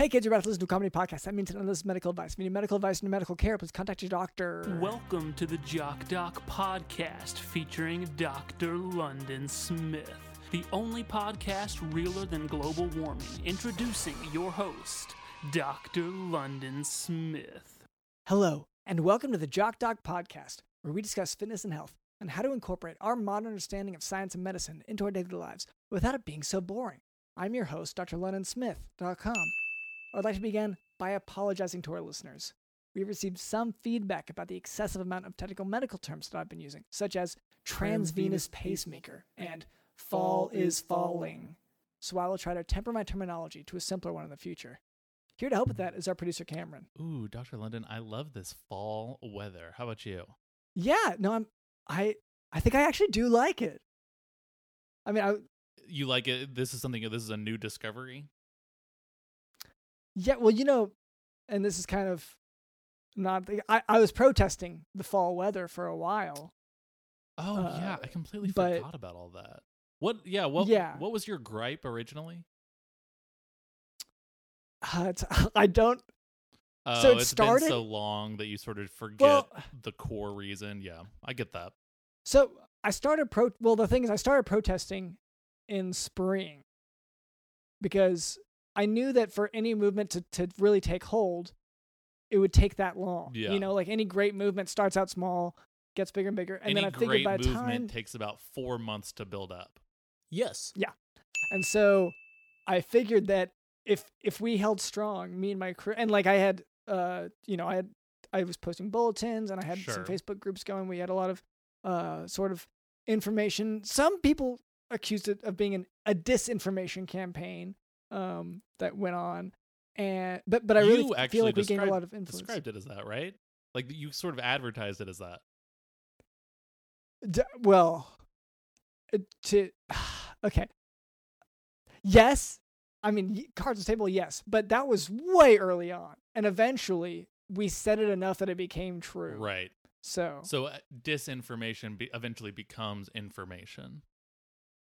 Hey kids, you're about to listen to a comedy podcast. That means none of this is medical advice. If you need medical advice and medical care, please contact your doctor. Welcome to the Jock Doc podcast featuring Dr. London Smith, the only podcast realer than global warming. Introducing your host, Dr. London Smith. Hello, and welcome to the Jock Doc podcast, where we discuss fitness and health and how to incorporate our modern understanding of science and medicine into our daily lives without it being so boring. I'm your host, drlondonsmith.com. I'd like to begin by apologizing to our listeners. We've received some feedback about the excessive amount of technical medical terms that I've been using, such as transvenous pacemaker and fall is falling. So I will try to temper my terminology to a simpler one in the future. Here to help with that is our producer Cameron. Ooh, Dr. London, I love this fall weather. How about you? Yeah, no, I'm I I think I actually do like it. I mean, I You like it? This is something. This is a new discovery. Yeah, well, you know, and this is kind of not the, I I was protesting the fall weather for a while. Oh yeah, Uh, I completely but- forgot about all that. What? Yeah. What? Yeah. What was your gripe originally? Uh, it's, I don't Oh, So it it's started- been so long that you sort of forget Well- the core reason. Yeah, I get that. So I started pro. Well, the thing is, I started protesting in spring because I knew that for any movement to to really take hold, it would take that long. Yeah. You know, like any great movement starts out small, gets bigger and bigger, and Any then I figured great by movement time, takes about four months to build up. Yes. Yeah. And so I figured that if if we held strong, me and my crew, and like I had, uh, you know, I had I was posting bulletins and I had some Facebook groups going. We had a lot of uh sort of information. Some people accused it of being an, a disinformation campaign um that went on, and but but I really you feel like we gained a lot of influence. Described it as that, right? Like you sort of advertised it as that. D- well, uh, to okay, yes. I mean, cards on the table, yes, but that was way early on, and eventually we said it enough that it became true. Right. So, So uh, disinformation be- eventually becomes information.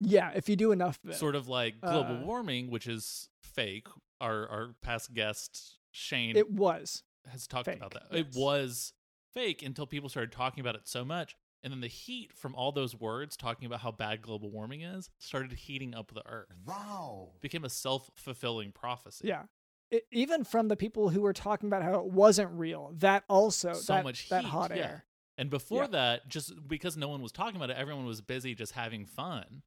Yeah, if you do enough of it, Sort of like global Uh, warming, which is fake. Our our past guest Shane it was. has talked about fake, that. It was fake until people started talking about it so much. And then the heat from all those words talking about how bad global warming is started heating up the earth. Wow. Became a self fulfilling prophecy. Yeah. It, even from the people who were talking about how it wasn't real, that also So that, much that hot yeah. air. And before Yeah. that, just because no one was talking about it, everyone was busy just having fun.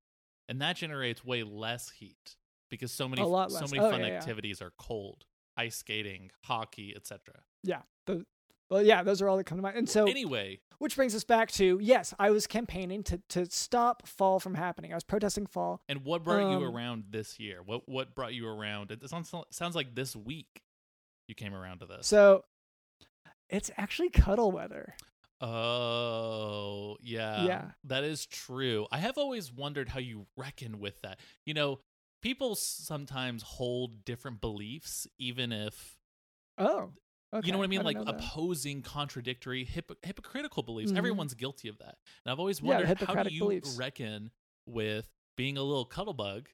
And that generates way less heat because so many lot so many Oh, fun yeah, yeah. activities are cold. Ice skating, hockey, etc. Yeah. The, well, yeah, those are all that come to mind. And so, Anyway, which brings us back to yes, I was campaigning to to stop fall from happening. I was protesting fall. and what brought you Um, around this year? What what brought you around? It sounds sounds like this week you came around to this. So it's actually cuddle weather. Oh, yeah. Yeah. That is true. I have always wondered how you reckon with that. You know, people sometimes hold different beliefs, even if, Oh, okay. you know what I mean? didn't like opposing, contradictory, hypo- hypocritical beliefs. Mhm. Everyone's guilty of that. And I've always Yeah, wondered how do you beliefs. reckon with being a little cuddle bug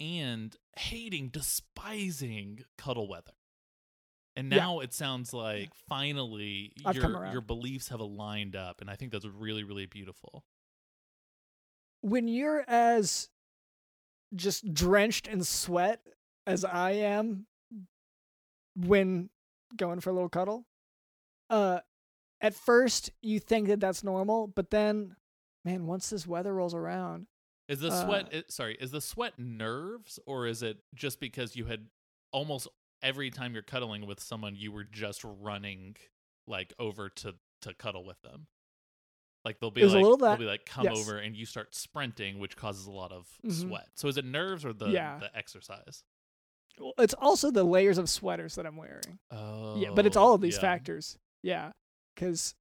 and hating, despising cuddle weather? And Yeah. now it sounds like finally I've your your beliefs have aligned up, and I think that's really really beautiful. When you're as just drenched in sweat as I am when going for a little cuddle, uh, at first you think that that's normal, but then, man, once this weather rolls around, Is the Uh, sweat it, sorry? Is the sweat nerves, or is it just because you had almost every time you're cuddling with someone, you were just running like over to to cuddle with them? Like they'll be like they'll be like come yes. over and you start sprinting, which causes a lot of Mhm. sweat. So is it nerves or the Yeah. the exercise? Well, it's also the layers of sweaters that I'm wearing. Oh, Yeah, but it's all of these yeah. factors. Yeah, because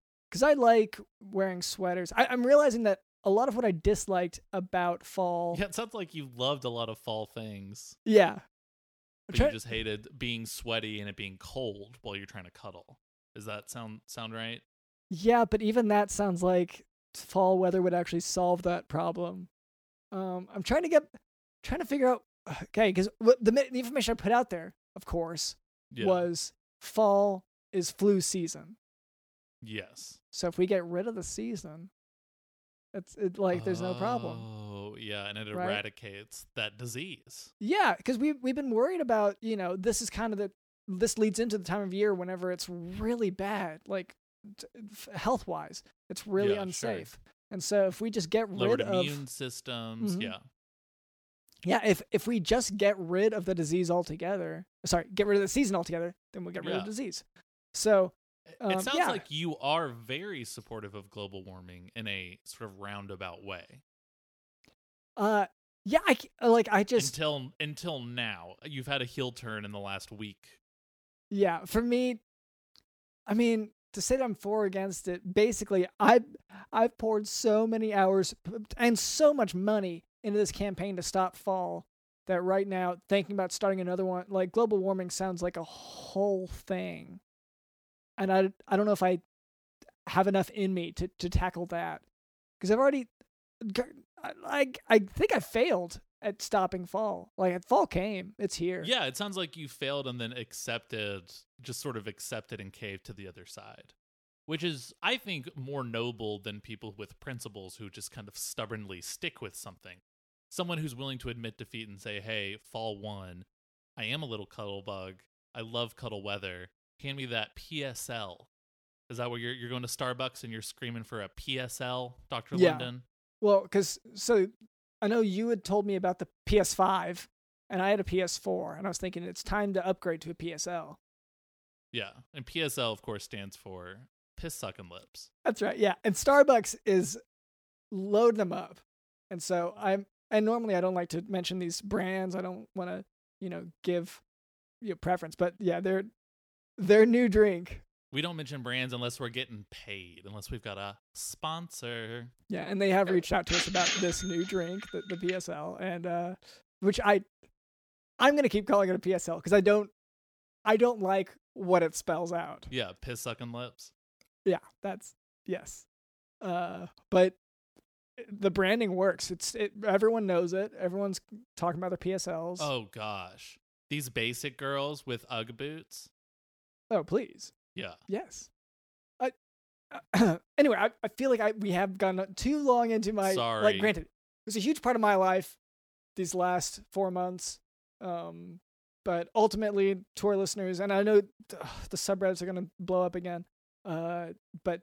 I like wearing sweaters. I, I'm realizing that a lot of what I disliked about fall. Yeah, it sounds like you loved a lot of fall things, Yeah. But try- you just hated being sweaty and it being cold while you're trying to cuddle. Does that sound sound right? yeah, but even that sounds like fall weather would actually solve that problem. Um, I'm trying to get, trying to figure out. Okay, because the, the information I put out there of course, Yeah. was fall is flu season. yes. So if we get rid of the season, it's it, like there's no problem. Oh, yeah, and it Right? eradicates that disease. Yeah, because we we've been worried about you know this is kind of the this leads into the time of year whenever it's really bad, like health wise, it's really Yeah, sure. unsafe. And so if we just get Lowered rid of immune systems. Mhm. Yeah. yeah, if if we just get rid of the disease altogether, sorry, get rid of the season altogether, then we'll get rid of Yeah. disease. So Um, it sounds yeah. like you are very supportive of global warming in a sort of roundabout way. Uh yeah, I like I just until until now, you've had a heel turn in the last week. Yeah, for me, I mean, to say that I'm for or against it, basically, I I've poured so many hours and so much money into this campaign to stop fall that right now thinking about starting another one, like global warming, sounds like a whole thing, and I I don't know if I have enough in me to to tackle that because I've already, g- I think I failed at stopping fall. Like fall came, it's here. Yeah, it sounds like you failed and then accepted, just sort of accepted and caved to the other side, which is, I think, more noble than people with principles who just kind of stubbornly stick with something. Someone who's willing to admit defeat and say, hey, fall one, I am a little cuddle bug. I love cuddle weather. Hand me that PSL. Is that where you're, you're going to Starbucks and you're screaming for a PSL, Dr. Yeah. London? Well, because so I know you had told me about the PS5, and I had a PS4, and I was thinking it's time to upgrade to a PSL. Yeah. And PSL, of course, stands for piss sucking lips. That's right, yeah. And Starbucks is load them up, and so I'm. And normally I don't like to mention these brands. I don't want to, you know, give you know, preference. But yeah, their their new drink. We don't mention brands unless we're getting paid, unless we've got a sponsor. Yeah, and they have reached out to us about this new drink, the, the PSL, and uh, which I I'm gonna keep calling it a PSL because I don't I don't like what it spells out. Yeah, piss sucking lips. Yeah, that's yes. Uh, but the branding works. It's it. Everyone knows it. Everyone's talking about their PSLs. Oh gosh. These basic girls with Ugg boots. Oh, please. Yeah. Yes. I, anyway, I, I feel like I we have gone too long into my Sorry. like. Granted, it was a huge part of my life these last four months. Um, but ultimately, to our listeners, and I know ugh, the subreddits are gonna blow up again. Uh, but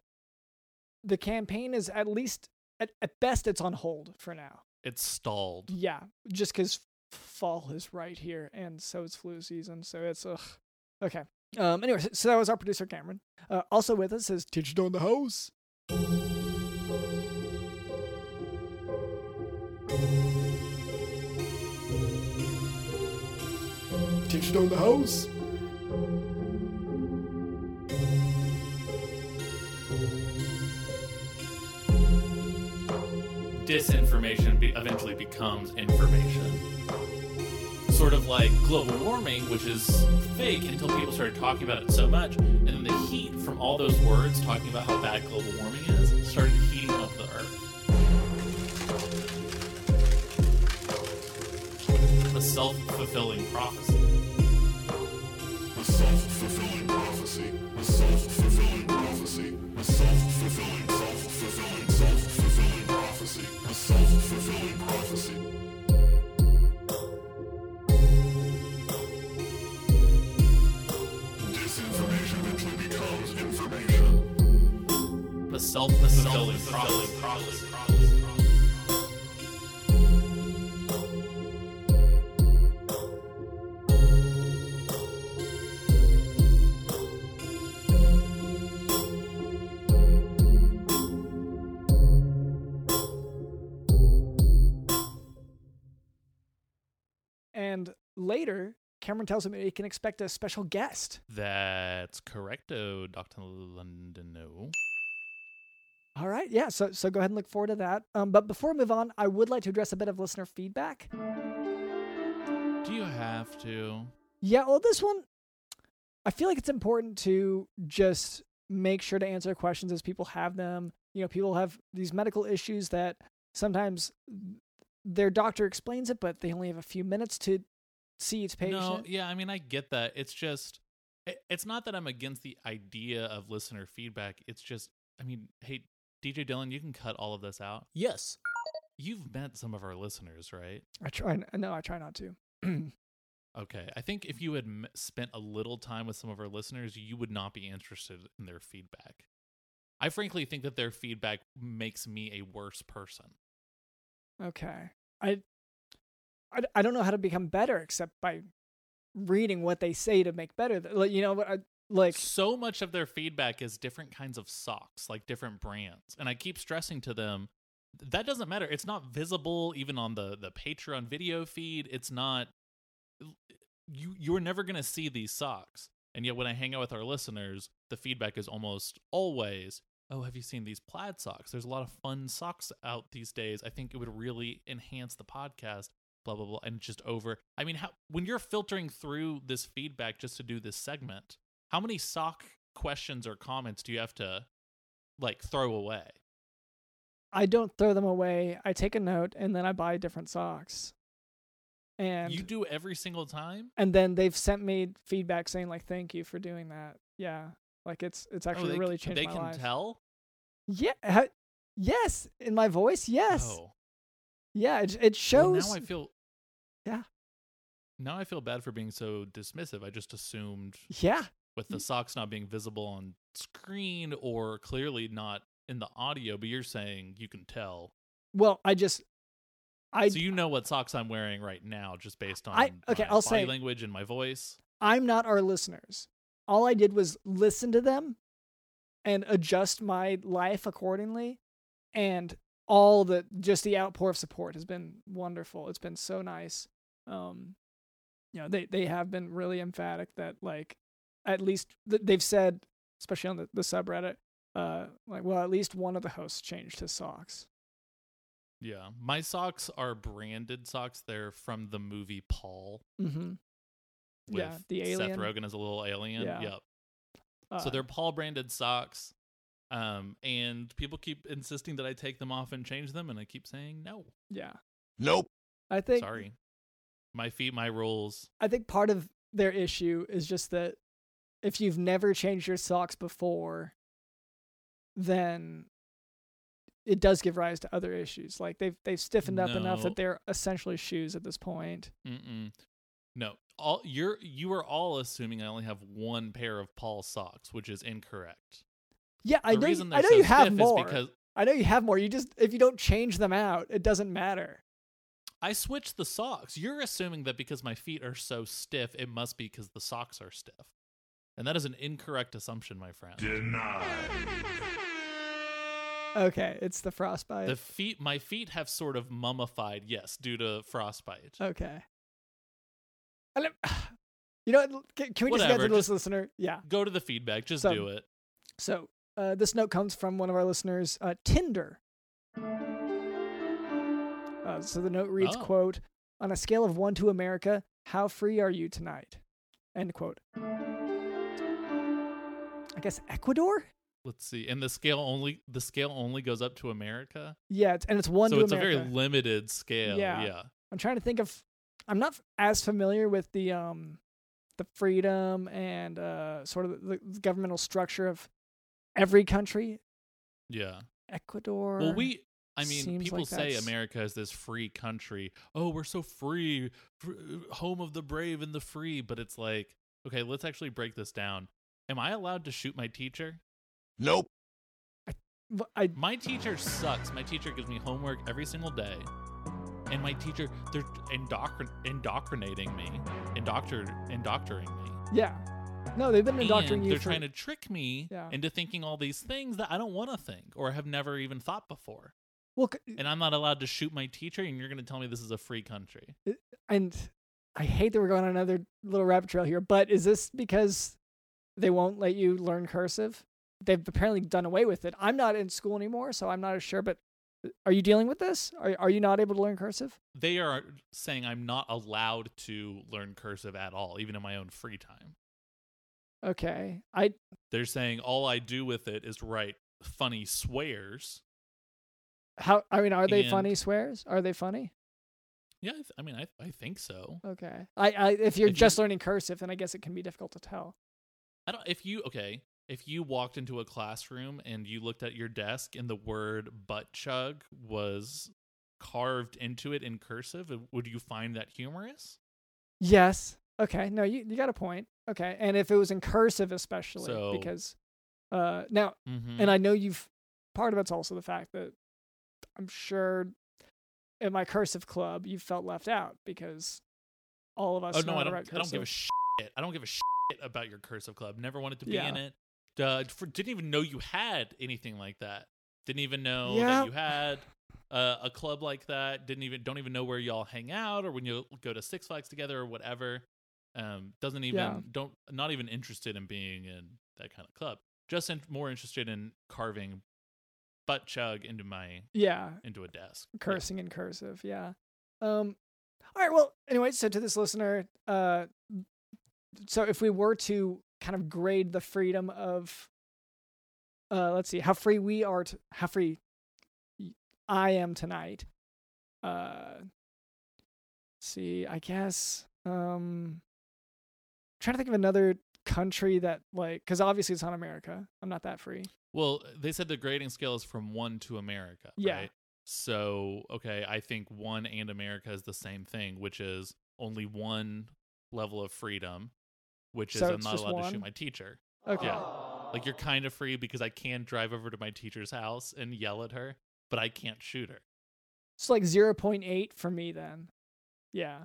the campaign is at least at, at best it's on hold for now. It's stalled. Yeah, just because fall is right here, and so it's flu season. So it's ugh. Okay. Um. Anyway, so- that was our producer Cameron. Uh, also with us is Teacher in the house. Teacher in the house. Disinformation be- eventually becomes information. Sort of like global warming, which is fake until people started talking about it so much, and then the heat from all those words talking about how bad global warming is started heating up the earth. A self fulfilling prophecy. A self-fulfilling prophecy. A self-fulfilling prophecy. A self-fulfilling, self-fulfilling, self-fulfilling prophecy. A self-fulfilling prophecy. Information. A self fulfilling prophecy. And later, Cameron tells him he can expect a special guest. That's correcto, Dr. Londino. All right, yeah. So so go ahead and look forward to that. Um, but before we move on, I would like to address a bit of listener feedback. Do you have to? Yeah, well, this one, I feel like it's important to just make sure to answer questions as people have them. You know, people have these medical issues that sometimes their doctor explains it, but they only have a few minutes to see each patient. No, yeah, I mean, I get that. It's just, it- it's not that I'm against the idea of listener feedback. It's just, I mean, hey, DJ Dylan, you can cut all of this out. Yes. You've met some of our listeners, right? I try. No, I try not to. Okay. I think if you had m- spent a little time with some of our listeners, you would not be interested in their feedback. I frankly think that their feedback makes me a worse person. okay. I, I. I don't know how to become better except by reading what they say to make better. Like you know what? I, like so much of their feedback is different kinds of socks, like different brands. And I keep stressing to them that doesn't matter. It's not visible even on the the Patreon video feed. It's not you you're never going to see these socks. And yet when I hang out with our listeners, the feedback is almost always, "Oh, have you seen these plaid socks? There's a lot of fun socks out these days. I think it would really enhance the podcast." Blah blah blah, and just over. I mean, how when you're filtering through this feedback just to do this segment, how many sock questions or comments do you have to like throw away? I don't throw them away. I take a note and then I buy different socks. And you do every single time? and then they've sent me feedback saying like thank you for doing that. Yeah. Like it's it's oh, actually oh, they, really changed They my can life. tell. Yeah. ha- Yes, in my voice. Yes. Oh, Yeah, it, it well, shows now I feel. Yeah. Now I feel bad for being so dismissive. I just assumed Yeah. With the socks not being visible on screen or clearly not in the audio, but you're saying you can tell. Well, I just I so you know what socks I'm wearing right now, just based on I- okay, my I'll body say- language and my voice. I'm not our listeners. All I did was listen to them and adjust my life accordingly. And all the just the outpour of support has been wonderful. It's been so nice. Um, you know, they they have been really emphatic that like at least they've said, especially on the, the subreddit, uh, like well at least one of the hosts changed his socks. Yeah, my socks are branded socks. They're from the movie Paul. Mm-hmm. Yeah, the alien. Seth. Rogen is a little alien. Yeah. Yep. Uh, so they're Paul branded socks. Um, and people keep insisting that I take them off and change them, and I keep saying no. yeah. Nope. I think Sorry. My feet, my rules. I think part of their issue is just that if you've never changed your socks before, then it does give rise to other issues. Like they've they've stiffened up enough that they're essentially shoes at this point. Mm-mm. No, all you're you are all assuming I only have one pair of Paul socks, which is incorrect. Yeah, I know. You, I know so you have more. because I know you have more. You just if you don't change them out, it doesn't matter. I switched the socks. You're assuming that because my feet are so stiff, it must be because the socks are stiff. And that is an incorrect assumption, my friend. Denied. Okay, it's the frostbite. The feet my feet have sort of mummified, yes, due to frostbite. okay. And it- you know, what, can, can we just get to this listener? Yeah. Go to the feedback, just So- do it. So uh, this note comes from one of our listeners, uh, Tinder. Uh, so the note reads, Oh. "quote On a scale of one to America, how free are you tonight?" End quote. I guess Ecuador. Let's see. And the scale only the scale only goes up to America. Yeah, it's, and it's one so it's America. a very limited scale. Yeah. Yeah. I'm trying to think of. I'm not as familiar with the um, the freedom and uh, sort of the, the governmental structure of every country. Yeah. Ecuador. Well, we I mean, seems people like say that's- America is this free country. Oh, we're so free, fr- home of the brave and the free. But it's like, okay, let's actually break this down. Am I allowed to shoot my teacher? Nope. v- I My teacher sucks. My teacher gives me homework every single day. And my teacher, they're indoctrin- indoctrinating me, indoctor- indoctoring me. yeah. No, they've been indoctrinating you they're for trying to trick me Yeah. into thinking all these things that I don't want to think or have never even thought before. well, c- And I'm not allowed to shoot my teacher, and you're going to tell me this is a free country. and I hate that we're going on another little rabbit trail here, but is this because they won't let you learn cursive? They've apparently done away with it. I'm not in school anymore, so I'm not as sure. But uh, are you dealing with this? Are are you not able to learn cursive? They are saying I'm not allowed to learn cursive at all, even in my own free time. Okay, I They're saying all I do with it is write funny swears. how I mean, are they And- funny swears? Are they funny? Yeah, I, th- I mean, I I think so. Okay. I, I if you're If you- just learning cursive, then I guess it can be difficult to tell. I don't. If you okay, if you walked into a classroom and you looked at your desk and the word butt chug was carved into it in cursive, would you find that humorous? Yes. Okay. No, you you got a point. Okay. And if it was in cursive, especially So- because uh now Mm-hmm. and I know you've part of it's also the fact that I'm sure in my cursive club you felt left out because all of us oh no, I don't. I don't give a shit. I don't give a shit about your cursive club. Never wanted to be Yeah. in it. Uh, for, didn't even know you had anything like that. Didn't even know Yeah. that you had uh, a club like that. Didn't even don't even know where y'all hang out or when you go to Six Flags together or whatever. Um, doesn't even Yeah. don't not even interested in being in that kind of club. Just in, more interested in carving butt chug into my yeah, into a desk. Yeah. cursing in cursive. Yeah. Um. All right. Well, anyway, so to this listener, uh, so if we were to kind of grade the freedom of, uh, let's see, how free we are to how free i am tonight. Uh. let's see, I guess. Um. Trying to think of another country that like, because obviously it's not America. I'm not that free. Well, they said the grading scale is from one to America. Yeah. Right? So, okay, I think one and America is the same thing, which is only one level of freedom, which is I'm not allowed to shoot my teacher. Okay. Yeah. Like you're kind of free because I can drive over to my teacher's house and yell at her, but I can't shoot her. It's like 0.8 for me then. Yeah.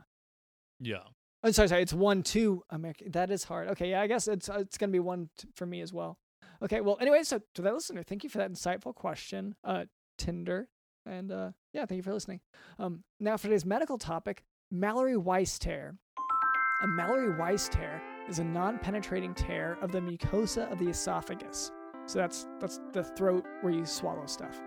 Yeah. Oh, sorry, sorry. It's one two American. That is hard. Okay, yeah, I guess it's uh, it's gonna be one t- for me as well. Okay, well, anyway, so to that listener, thank you for that insightful question, uh, Tinder, and uh, yeah, thank you for listening. Um, now for today's medical topic, Mallory Weiss tear. A Mallory Weiss tear is a non-penetrating tear of the mucosa of the esophagus. So that's that's the throat where you swallow stuff.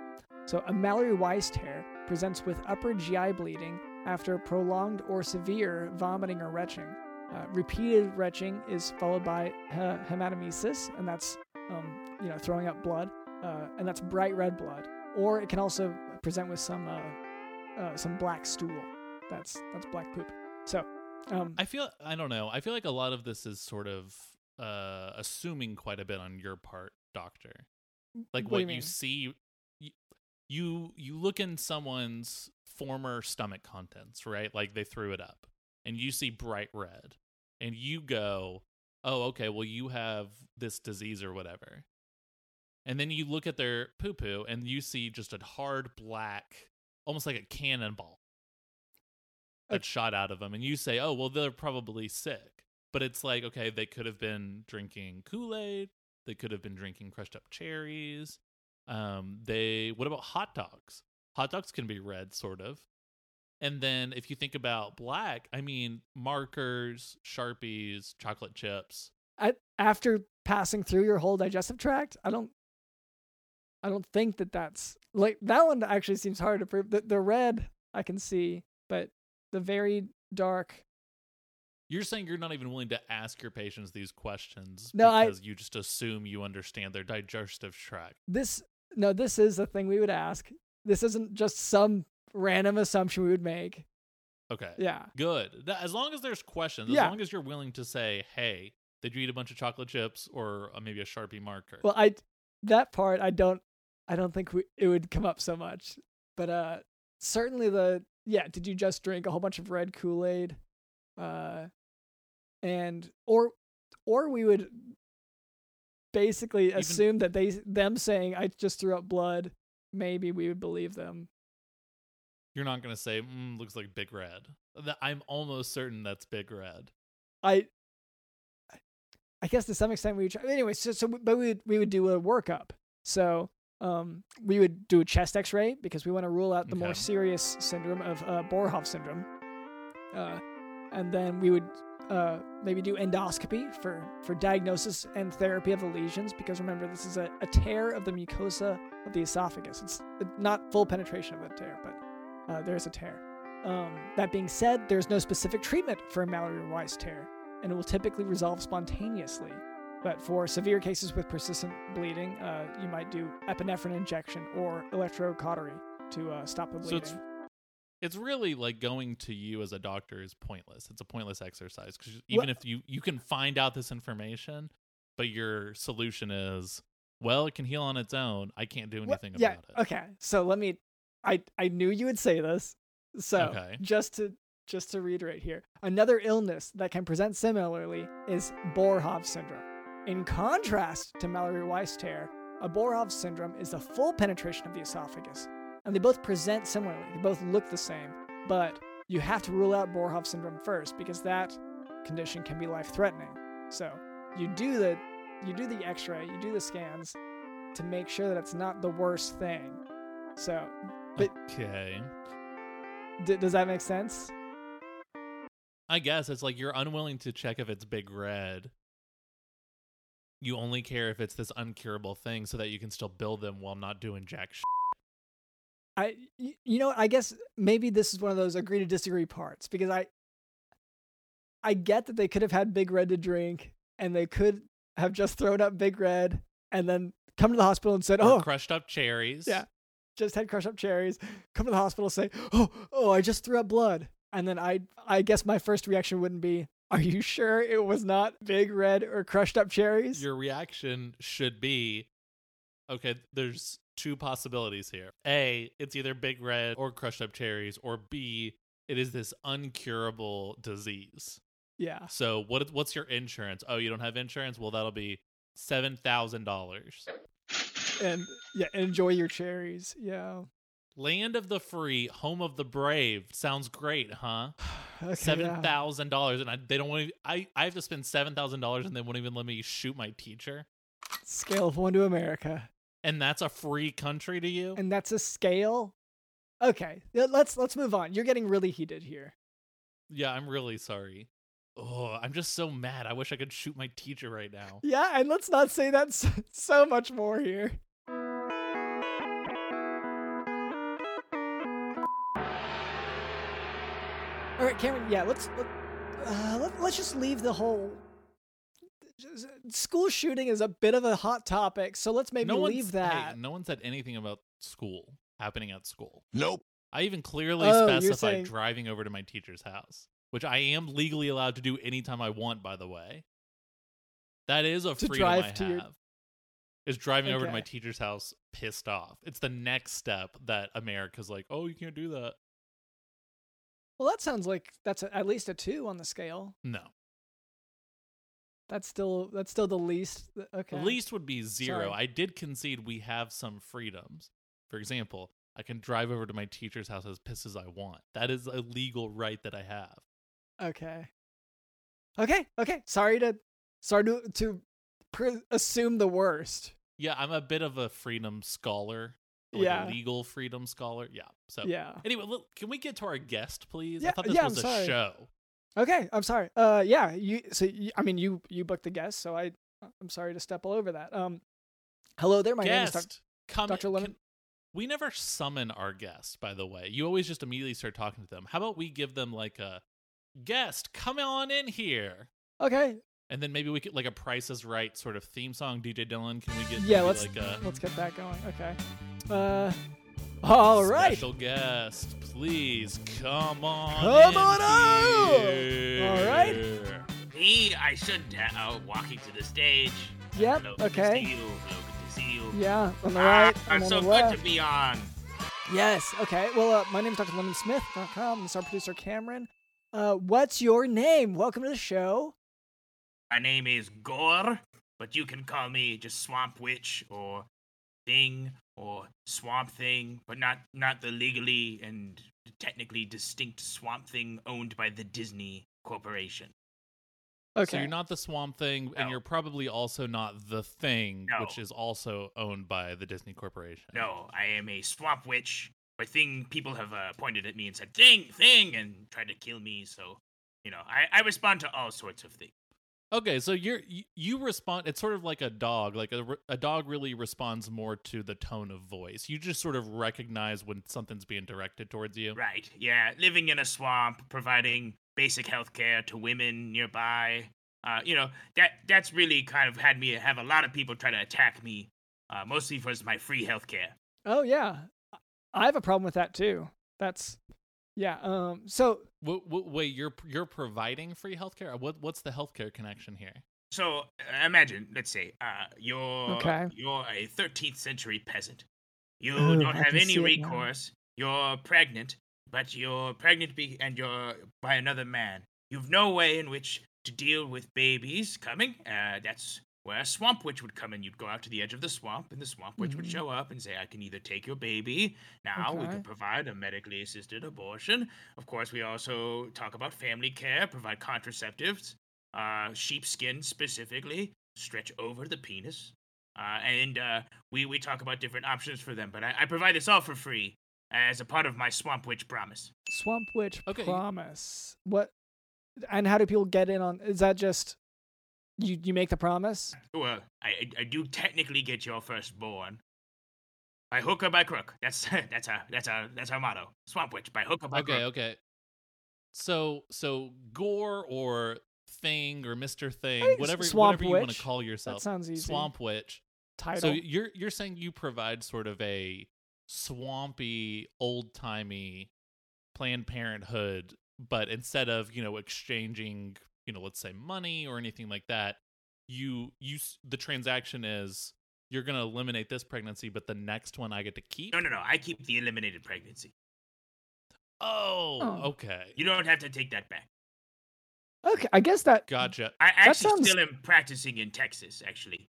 So a Mallory Weiss tear presents with upper GI bleeding after prolonged or severe vomiting or retching. Uh, repeated retching is followed by he- hematemesis, and that's um, you know throwing up blood, uh, and that's bright red blood. Or it can also present with some uh, uh, some black stool. That's that's black poop. So um, I feel I don't know. I feel like a lot of this is sort of uh assuming quite a bit on your part, doctor. Like What what, you you, see you, you you look in someone's former stomach contents, right? Like they threw it up and you see bright red and you go, "Oh, okay, well you have this disease or whatever." And then you look at their poo poo and you see just a hard black, almost like a cannonball that shot out of them. And you say, oh, well, they're probably sick. But it's like, okay, they could have been drinking Kool Aid. They could have been drinking crushed up cherries. Um, they, what about hot dogs? Hot dogs can be red, sort of. And then if you think about black, I mean, markers, Sharpies, chocolate chips. I, after passing through your whole digestive tract, I don't, I don't think that that's like that one actually seems hard to prove. The, the red I can see, but the very dark. You're saying you're not even willing to ask your patients these questions No, I- because you just assume you understand their digestive tract. This no, this is the thing we would ask. This isn't just some random assumption we would make. Okay. Yeah, Good. As long as there's questions, Yeah. as long as you're willing to say, "Hey, did you eat a bunch of chocolate chips or uh, maybe a Sharpie marker?" Well, I that part I don't I don't think we, it would come up so much. But uh certainly the yeah, did you just drink a whole bunch of red Kool-Aid? Uh and or or we would basically assume that they them saying I just threw up blood, maybe we would believe them. you're not gonna say, mm, "Looks like Big Red." I'm almost certain that's Big Red. I I guess to some extent we would try. Anyway, so, so but we would, we would do a workup. So um, we would do a chest X-ray because we want to rule out the more serious syndrome of uh, Boerhaave syndrome. Uh, and then we would uh, maybe do endoscopy for for diagnosis and therapy of the lesions because remember this is a, a tear of the mucosa of the esophagus. It's not full penetration of a tear, but uh, there's a tear. Um, that being said, there's no specific treatment for a Mallory Weiss tear, and it will typically resolve spontaneously. But for severe cases with persistent bleeding, uh, you might do epinephrine injection or electrocautery to uh, stop the bleeding. So it's it's really like going to you as a doctor is pointless. It's a pointless exercise because even if you you can find out this information, but your solution is well, it can heal on its own. I can't do Well, anything yeah. about it. Okay. So let me. I I knew you would say this. So Okay. just to just to reiterate here, another illness that can present similarly is Boerhaave syndrome. In contrast to Mallory Weiss tear, a Boerhaave syndrome is the full penetration of the esophagus, and they both present similarly. They both look the same, but you have to rule out Boerhaave syndrome first because that condition can be life-threatening. So you do the you do the X-ray, you do the scans to make sure that it's not the worst thing. So, but- okay. d- does that make sense? I guess it's like you're unwilling to check if it's big red. You only care if it's this uncurable thing so that you can still build them while not doing jack shit. I, you know, I guess maybe this is one of those agree to disagree parts because I, I get that they could have had Big Red to drink and they could have just thrown up Big Red and then come to the hospital and said, Or "Oh, crushed up cherries. Yeah. just had crushed up cherries." Come to the hospital, say, "Oh, oh, I just threw up blood," and then I, I guess my first reaction wouldn't be, "Are you sure it was not Big Red or crushed up cherries?" Your reaction should be okay, there's two possibilities here. A, it's either big red or crushed up cherries, or B, it is this uncurable disease. yeah. So what what's your insurance? Oh, you don't have insurance? Well, that'll be seven thousand dollars. And yeah, enjoy your cherries. Yeah. Land of the free, home of the brave. Sounds great, huh? Okay, Seven yeah. thousand dollars, and I, they don't want. To, I I have to spend seven thousand dollars, and they won't even let me shoot my teacher. Scale of one to America, And that's a free country to you. and that's a scale. Okay, let's let's move on. You're getting really heated here. yeah, I'm really sorry. Oh, I'm just so mad. I wish I could shoot my teacher right now. Yeah, and let's not say that so much more here. All right, Cameron. Yeah, let's let, uh, let, let's just leave the whole school shooting is a bit of a hot topic, so let's maybe no one's- leave hey, that. no one said anything about school happening at school. Nope. I even clearly Oh, specified saying- driving over to my teacher's house, which I am legally allowed to do anytime I want. By the way, that is a To freedom drive I to have. your- Is driving over to my teacher's house pissed off. It's the next step that America's like, oh, you can't do that. Well, that sounds like that's a, at least a two on the scale. No, That's still that's still the least. Okay. the least would be zero. Sorry. I did concede we have some freedoms. For example, I can drive over to my teacher's house as pissed as I want. That is a legal right that I have. Okay. Okay. Okay. Sorry to sorry to to pre- assume the worst. Yeah, I'm a bit of a freedom scholar. Like Yeah. a legal freedom scholar. Yeah. So Yeah. anyway, look, can we get to our guest, please? I Yeah, thought this yeah, was I'm a sorry. show. Okay. I'm sorry. Uh. Yeah. You. So you, I mean, you you booked the guest, so I I'm sorry to step all over that. Um. Hello there. My name is guest, come. Dr. Lemon. can- we never summon our guests, by the way. You always just immediately start talking to them. How about we give them like a guest? Come on in here. Okay. And then maybe we could like a Price is Right sort of theme song. DJ Dylan, can we get Yeah. Let's like a let's get that going. Okay. Uh. All right. special guest? Please come on. Come on out! All right. Me, I should uh, walking to the stage. Yep. Hello, good to Okay. see you. Hello, good to see you. Yeah. On the Ah, right. I'm and on so the good left. to be on. Yes. Okay. Well, uh, my name is Dr. LemonSmith.com. This is our producer Cameron. Uh, what's your name? Welcome to the show. My name is Gore, but you can call me just Swamp Witch or Thing or Swamp Thing, but not not the legally and technically distinct Swamp Thing owned by the Disney Corporation. Okay. So you're not the Swamp Thing, and you're probably also not the Thing, No. which is also owned by the Disney Corporation. No, I am a Swamp Witch. But Thing people have uh, pointed at me and said Thing, Thing, and tried to kill me. So, you know, I, I respond to all sorts of things. Okay, so you're you, you respond. It's sort of like a dog. Like a a dog really responds more to the tone of voice. You just sort of recognize when something's being directed towards you. Right. Yeah. Living in a swamp, providing basic health care to women nearby. Uh, you know, that that's really kind of had me have a lot of people try to attack me, uh, mostly for my free health care. Oh yeah, I have a problem with that too. That's Yeah. Um. So W- w- wait, you're you're providing free healthcare? What what's the healthcare connection here? So uh, imagine, let's say, uh, you're Okay. you're a 13th century peasant. You Oh, don't I have any see it now. recourse. You're pregnant, but you're pregnant be- and you're by another man. You've no way in which to deal with babies coming. Uh, that's where a swamp witch would come in. You'd go out to the edge of the swamp, and the swamp witch would Mhm. show up and say, "I can either take your baby now. We can provide a medically assisted abortion. Of course, we also talk about family care, provide contraceptives, uh, sheepskin specifically, stretch over the penis. Uh, and uh, we, we talk about different options for them. But I, I provide this all for free as a part of my Swamp Witch promise. Swamp Witch Okay. promise. What? And how do people get in on? Is that just you? You make the promise? Well, uh, I, I, I do technically get your firstborn. By hook or by crook. That's that's our that's our that's our motto. Swamp Witch by hook or by Okay, crook. okay. okay. So so Gore or Thing or Mister Thing, whatever Swamp whatever you want to call yourself. That sounds easy. Swamp Witch. Title. So you're you're saying you provide sort of a swampy, old timey Planned Parenthood, but instead of you know exchanging you know let's say money or anything like that, you you the transaction is you're gonna eliminate this pregnancy, but the next one I get to keep. No, no, no. I keep the eliminated pregnancy. Oh, Oh. okay, You don't have to take that back. okay, I guess that. gotcha. I actually sounds- still am practicing in Texas, actually.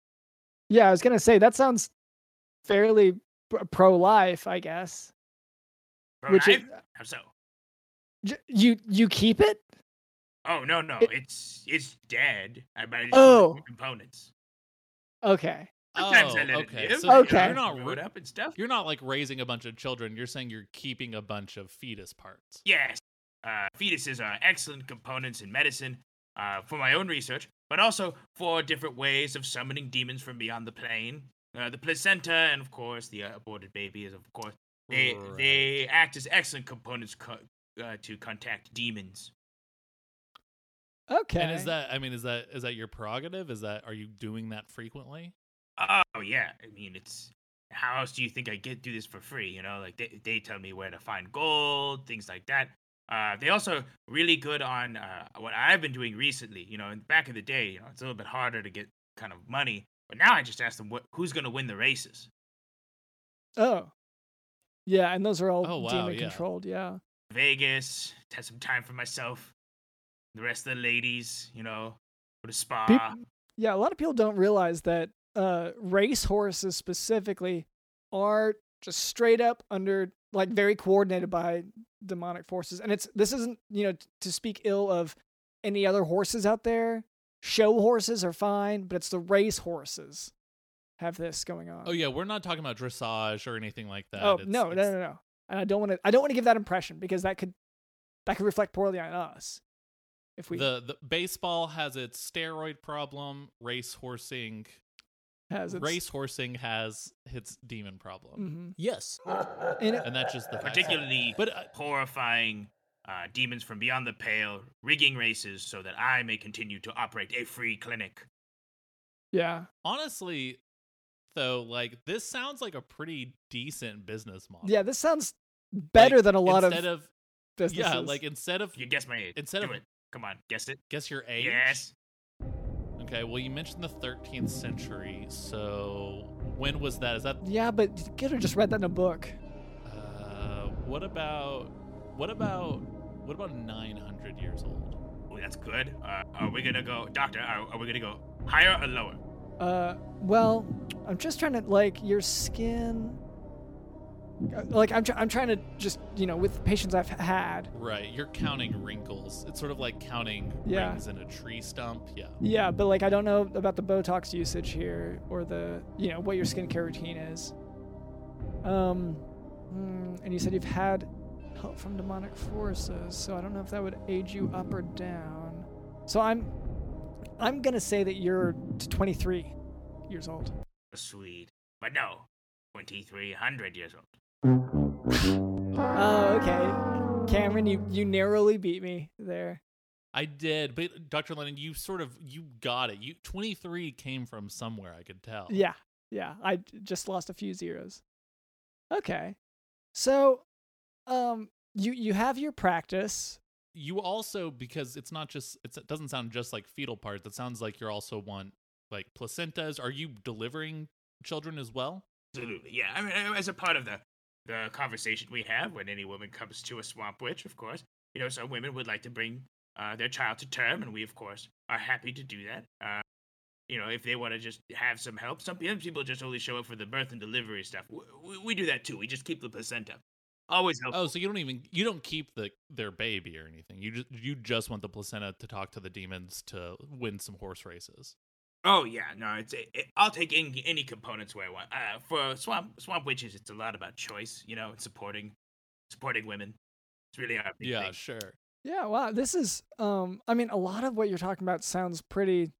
Yeah, I was gonna say that sounds fairly pro life. I guess. Which is, Pro-life? How so? you you keep it? Oh no, no, It- it's it's dead. I but I Oh. components. Okay. Sometimes oh, I let okay. it. So you know, Okay. you're not grow it ra- up and stuff. you're not like raising a bunch of children. You're saying you're keeping a bunch of fetus parts. Yes, uh, fetuses are excellent components in medicine uh, for my own research, but also for different ways of summoning demons from beyond the plane. Uh, the placenta, and of course, the uh, aborted baby is, of course, they Right. they act as excellent components co- uh, to contact demons. Okay. And is that I mean is that is that your prerogative? Is that are you doing that frequently? Oh yeah, I mean it's how else do you think I get do this for free? You know, like they they tell me where to find gold, things like that. Uh, they also really good on uh, what I've been doing recently. You know, in back in the day, you know, it's a little bit harder to get kind of money, but now I just ask them what who's going to win the races. Oh. Yeah, and those are all Oh, wow, demon yeah. controlled. Yeah. Vegas, had some time for myself. The rest of the ladies, you know, go to spa. Peop- yeah, a lot of people don't realize that uh, race horses specifically are just straight up under like very coordinated by demonic forces, and it's this isn't you know t- to speak ill of any other horses out there. Show horses are fine, but it's the race horses have this going on. Oh yeah, we're not talking about dressage or anything like that. Oh It's- no, no, no, no. And I don't want to. I don't want to give that impression because that could that could reflect poorly on us. If we The the baseball has its steroid problem. Race horsing, has its, race horsing has its demon problem. Mhm. Yes, And it- and that's just the facts. particularly But uh, horrifying uh, demons from beyond the pale, rigging races so that I may continue to operate a free clinic. yeah, honestly, though, like this sounds like a pretty decent business model. yeah. This sounds better Like, than a lot of, instead of, businesses. yeah, like instead of You guess my age. Instead Do of- it. Come on, guess it. guess your age. Yes. Okay. Well, you mentioned the 13th century. So when was that? Is that yeah, but you could just read that in a book. uh, what about what about what about 900 years old? Oh, that's good. Uh, are we gonna go, doctor? Are, are we gonna go higher or lower? Uh, well, I'm just trying to like your skin. Like I'm, tr- I'm trying to just you know with the patients I've had. Right. You're counting wrinkles. It's sort of like counting Yeah. rings in a tree stump. Yeah. Yeah, but like I don't know about the Botox usage here or the you know what your skincare routine is. Um, mm, and you said you've had help from demonic forces, so I don't know if that would age you up or down. So I'm, I'm gonna say that you're t- 23 years old. Sweet. But no, 2300 years old. Oh, okay. Cameron, you you narrowly beat me there. I did, but Dr. Lennon, you sort of you got it. You 23 came from somewhere. I could tell. Yeah, yeah. I just lost a few zeros. Okay, so, um, you you have your practice. You also because it's not just it's, it doesn't sound just like fetal parts. It sounds like you're also want like placentas. Are you delivering children as well? Absolutely, yeah. I mean, as a part of the the conversation we have when any woman comes to a swamp witch, of course, you know, some women would like to bring uh, their child to term, and we, of course, are happy to do that. Uh, you know, if they want to just have some help, some people just only show up for the birth and delivery stuff. We, we do that too. We just keep the placenta. Always helpful. Oh, so you don't even you don't keep the their baby or anything. You just you just want the placenta to talk to the demons to win some horse races. Oh yeah, no, it's it, it- I'll take any any components where I want. Uh, for swamp swamp witches, it's a lot about choice, you know, and supporting supporting women. It's really our big Yeah, thing. sure. Yeah, wow. This is um I mean a lot of what you're talking about sounds pretty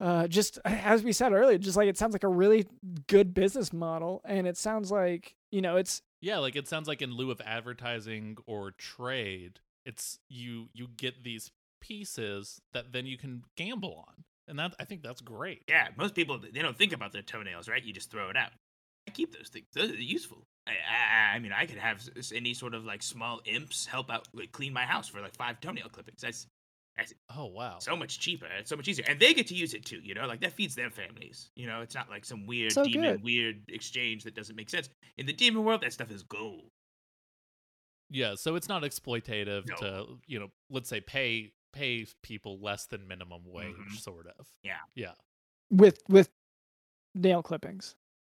uh just as we said earlier, just like it sounds like a really good business model and it sounds like, you know, it's Yeah, like it sounds like in lieu of advertising or trade, it's you you get these pieces that then you can gamble on. And that I think that's great. Yeah, most people they don't think about their toenails, right? You just throw it out. I keep those things; those are useful. I, I, I mean, I could have s- s- any sort of like small imps help out, like, clean my house for like five toenail clippings. That's that's Oh wow. so much cheaper. It's so much easier, and they get to use it too. You know, like that feeds their families. You know, it's not like some weird So demon good. weird exchange that doesn't make sense. In the demon world, that stuff is gold. Yeah, so it's not exploitative No. to, you know, let's say pay pay people less than minimum wage Mhm. sort of. Yeah. Yeah. with with nail clippings.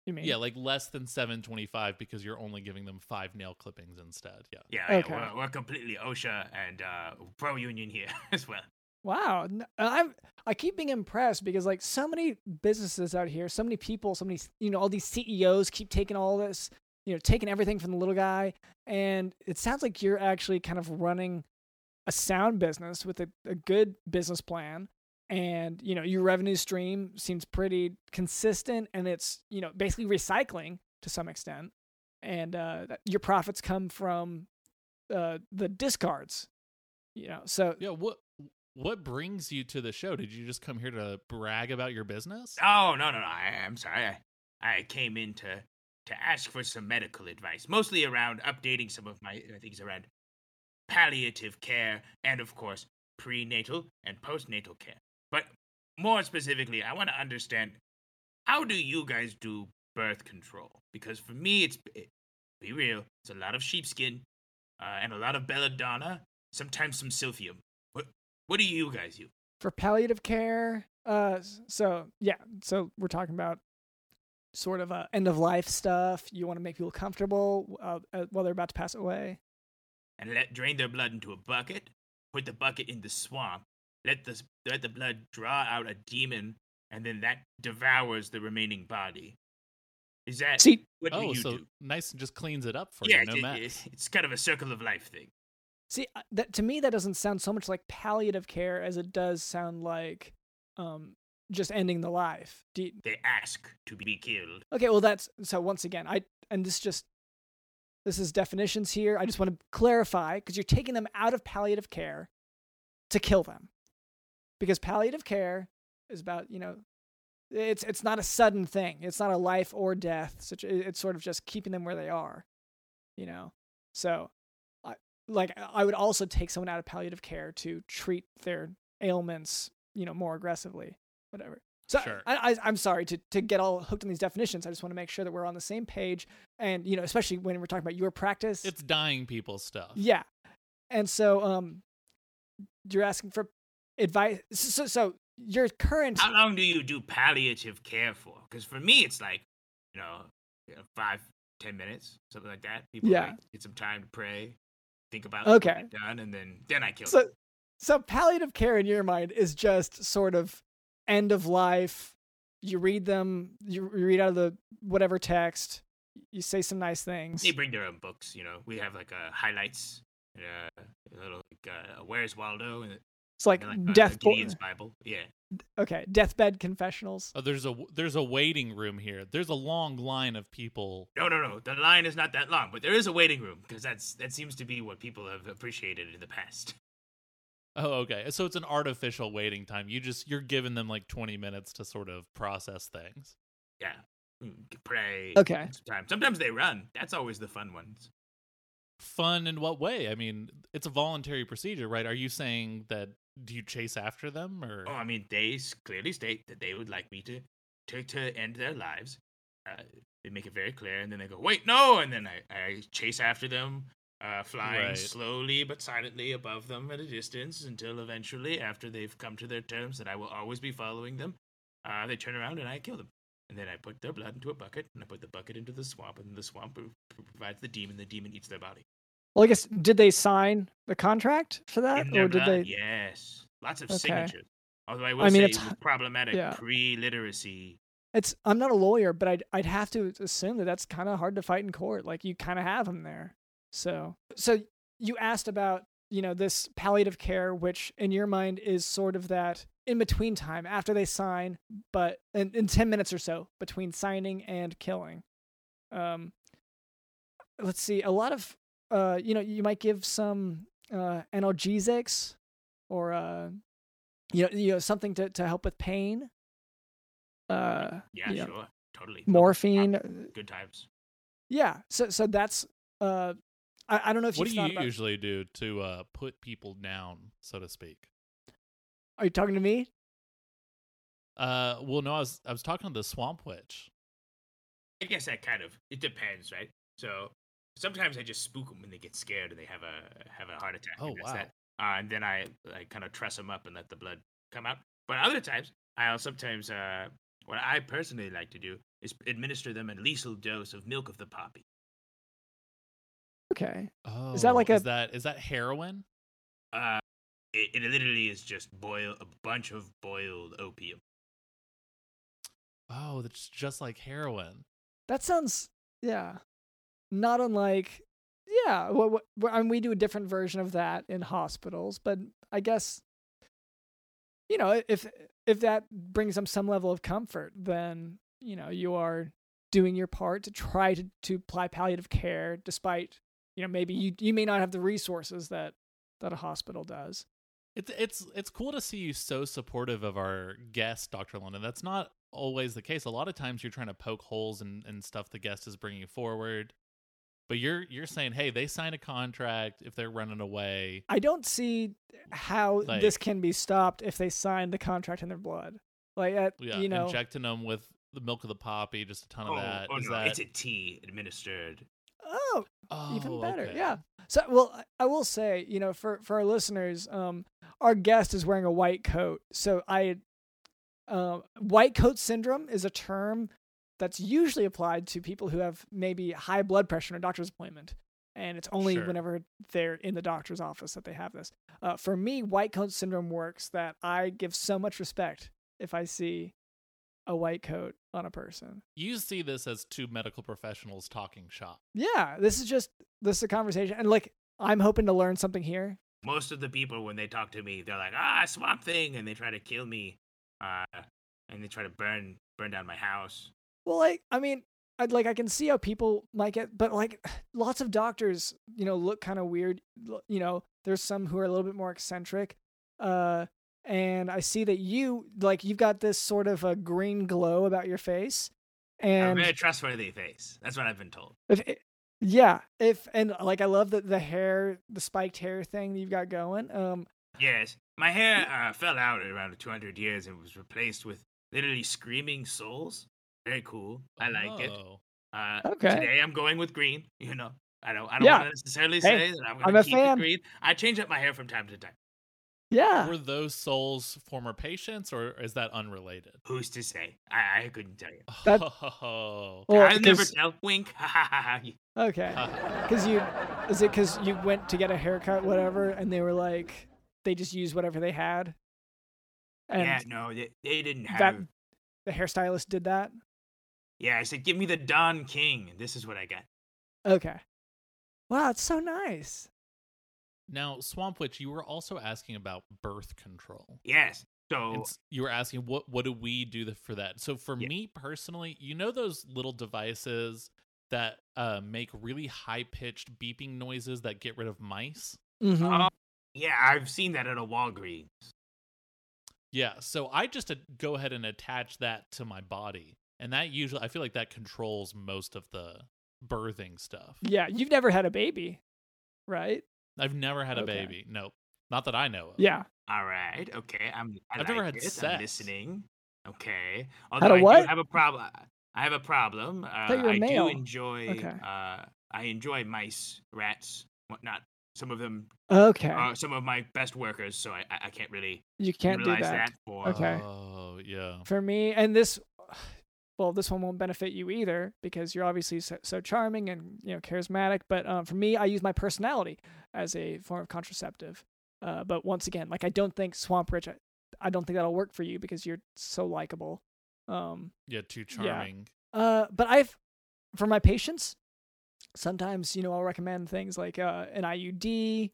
You mean? Yeah, like less than 725 because you're only giving them 5 nail clippings instead. Yeah. Yeah, Okay. yeah we're, we're completely OSHA and uh, pro union here as well. Wow, I'm I keep being impressed because like so many businesses out here, so many people, so many you know all these CEOs keep taking all this, you know, taking everything from the little guy, and it sounds like you're actually kind of running a sound business with a, a good business plan, and you know your revenue stream seems pretty consistent, and it's you know basically recycling to some extent, and uh, your profits come from uh, the discards, you know, so Yeah, what what brings you to the show? Did you just come here to brag about your business? Oh no no no! I, I'm sorry. I, I came in to to ask for some medical advice, mostly around updating some of my things around palliative care and, of course, prenatal and postnatal care. But more specifically, I want to understand how do you guys do birth control? Because for me, it's it, be real. It's a lot of sheepskin uh, and a lot of belladonna, sometimes some silphium. What what do you guys use? for palliative care uh so yeah so we're talking about sort of uh, end of life stuff you want to make people comfortable uh, uh, while they're about to pass away and let drain their blood into a bucket. Put the bucket in the swamp. Let the let the blood draw out a demon, and then that devours the remaining body. Is that see what do oh, you so do? nice and just cleans it up for yeah, you, no it- it- it's kind of a circle of life thing. see uh, that to me that doesn't sound so much like palliative care as it does sound like um just ending the life Do you- They ask to be killed. okay well that's so once again i and this just this is definitions here. I just want to clarify because you're taking them out of palliative care to kill them. Because palliative care is about you know it's it's not a sudden thing. It's not a life or death it's sort of just keeping them where they are you know? So i like i would also take someone out of palliative care to treat their ailments you know more aggressively whatever so Sure. I, I i'm sorry to to get all hooked on these definitions i just want to make sure that we're on the same page and you know especially when we're talking about your practice It's dying people stuff. yeah. And so um you're asking for advice so so your current How long do you do palliative care for? Because for me, it's like, you know, you know, five, ten minutes, something like that. People Yeah. like, get some time to pray, think about Okay. what they've done, and then then I kill so them. so palliative care in your mind is just sort of end of life. You read them, you you read out of the whatever text, you say some nice things. They bring their own books, you know. We have like uh, highlights, uh, a little like uh, Where's Waldo, and It's like and, like, uh, death bo- Gideon's Bible. Yeah, Okay, deathbed confessionals. Oh, there's a there's a waiting room here. There's a long line of people. no, no, no. The line is not that long, but there is a waiting room because that's that seems to be what people have appreciated in the past. Oh, okay. So it's an artificial waiting time. You just you're giving them like 20 minutes to sort of process things. Yeah, Mm, pray. Okay. Sometimes, sometimes they run. That's always the fun ones. fun in what way? I mean, it's a voluntary procedure, right? Are you saying that do you chase after them or Oh, I mean, they clearly state that they would like me to to, to end their lives. Uh, they make it very clear, and then they go, "Wait, no!" And then I, I chase after them, uh, flying Right. slowly but silently above them at a distance until eventually, after they've come to their terms that I will always be following them, uh, they turn around and I kill them. And then I put their blood into a bucket, and I put the bucket into the swamp, and the swamp pro- pro- provides the demon. The demon eats their body. Well, I guess did they sign the contract for that, or did they? Yes, lots of Okay. signatures. Although I will I mean, say it's problematic yeah. pre-literacy. It's I'm not a lawyer, but I'd I'd have to assume that that's kind of hard to fight in court. Like you kind of have them there. So so you asked about you know this palliative care, which in your mind is sort of that in between time after they sign, but in, in ten minutes or so between signing and killing. Um, let's see. A lot of uh, you know, you might give some uh analgesics or uh, you know, you know something to to help with pain. Uh, Yeah, you know, sure, totally. Morphine. Good times. Yeah. So so that's uh I, I don't know if what do you've you about usually do to uh put people down, so to speak? Are you talking to me? Uh well no, I was I was talking to the swamp witch. I guess that kind of it depends, right? So sometimes I just spook them when they get scared and they have a have a heart attack. Oh, and wow. that. Uh, and then I I kind of truss them up and let the blood come out. But other times, I'll sometimes uh, what I personally like to do is administer them a lethal dose of milk of the poppy. Okay. Oh, Is that like a? is that is that heroin? Uh, it, it literally is just boil a bunch of boiled opium. Oh, that's just like heroin. That sounds yeah. Not unlike yeah, what, what, what- I mean, we do a different version of that in hospitals, but I guess you know, if if that brings them some level of comfort, then you know, you are doing your part to try to to apply palliative care despite, you know, maybe you you may not have the resources that that a hospital does. It's it's it's cool to see you so supportive of our guest, Dr. London. That's not always the case. A lot of times you're trying to poke holes in, in stuff the guest is bringing forward. But you're you're saying, hey, they sign a contract if they're running away. I don't see how this can be stopped if they sign the contract in their blood. Like that, Yeah, you know. injecting them with the milk of the poppy, just a ton of Oh, that. oh Is no, that it's a tea administered. Oh, oh, even better. okay. Yeah. So, well, I- I will say, you know, for for our listeners, um, our guest is wearing a white coat. So I, uh, white coat syndrome is a term that's usually applied to people who have maybe high blood pressure in a doctor's appointment, and it's only Sure. whenever they're in the doctor's office that they have this. Uh, for me, white coat syndrome works that I give so much respect if I see a white coat on a person. You see this as two medical professionals talking shop. Yeah, this is just this is a conversation, and like I'm hoping to learn something here. Most of the people when they talk to me, they're like, "Ah, Swamp Thing," and they try to kill me, uh, and they try to burn burn down my house. Well, like I mean, I'd like I can see how people might get, but like lots of doctors, you know, look kind of weird. You know, there's some who are a little bit more eccentric, uh, and I see that you like you've got this sort of a green glow about your face, a and very trustworthy face. That's what I've been told. if it, yeah, if and like I love the the hair, the spiked hair thing that you've got going. Um, Yes, my hair uh, fell out at around 200 years and was replaced with literally screaming souls. Very cool. I like it. Oh. Uh, Okay. Today I'm going with green. You know, I don't. I don't Yeah. want to necessarily Hey, say that I'm I'm going a to keep fan. it green. I change up my hair from time to time. Yeah, Were those souls former patients, or is that unrelated? Who's to say? I, I couldn't tell you. That- Oh. Well, I'll never 'cause- tell. Wink. Okay. Because you, is it because you went to get a haircut, whatever, and they were like, they just used whatever they had? And yeah, no, they, they didn't have. that, the hairstylist did that? Yeah, I said, give me the Don King. This is what I got. Okay. Wow, it's so nice. Now, Swamp Witch, you were also asking about birth control. Yes. So And s- you were asking what what do we do th- for that? So for Yeah. me personally, you know those little devices that uh, make really high pitched beeping noises that get rid of mice. Mm-hmm. Oh, yeah, I've seen that at a Walgreens. Yeah, so I just uh, go ahead and attach that to my body, and that usually I feel like that controls most of the birthing stuff. yeah, you've never had a baby. right? I've never had a Okay. baby. Nope. Not that I know of. Yeah. All right. Okay. I'm. I I've never had it, sex. I'm listening. Okay. Had Although a I what? do have a problem. I have a problem. Uh, thought you were I male. do enjoy. Okay. Uh, I enjoy mice, rats, whatnot. Some of them Okay. are some of my best workers, so I I I can't really you can't do that. that, for. Okay. Oh, yeah. For me, and this, well, this one won't benefit you either because you're obviously so, so charming and you know charismatic. But um, for me, I use my personality as a form of contraceptive. Uh, but once again, like I don't think Swamp Witch, I, I don't think that'll work for you because you're so likable. Um, Yeah, too charming. Uh, but I've for my patients, sometimes you know I'll recommend things like uh, an IUD,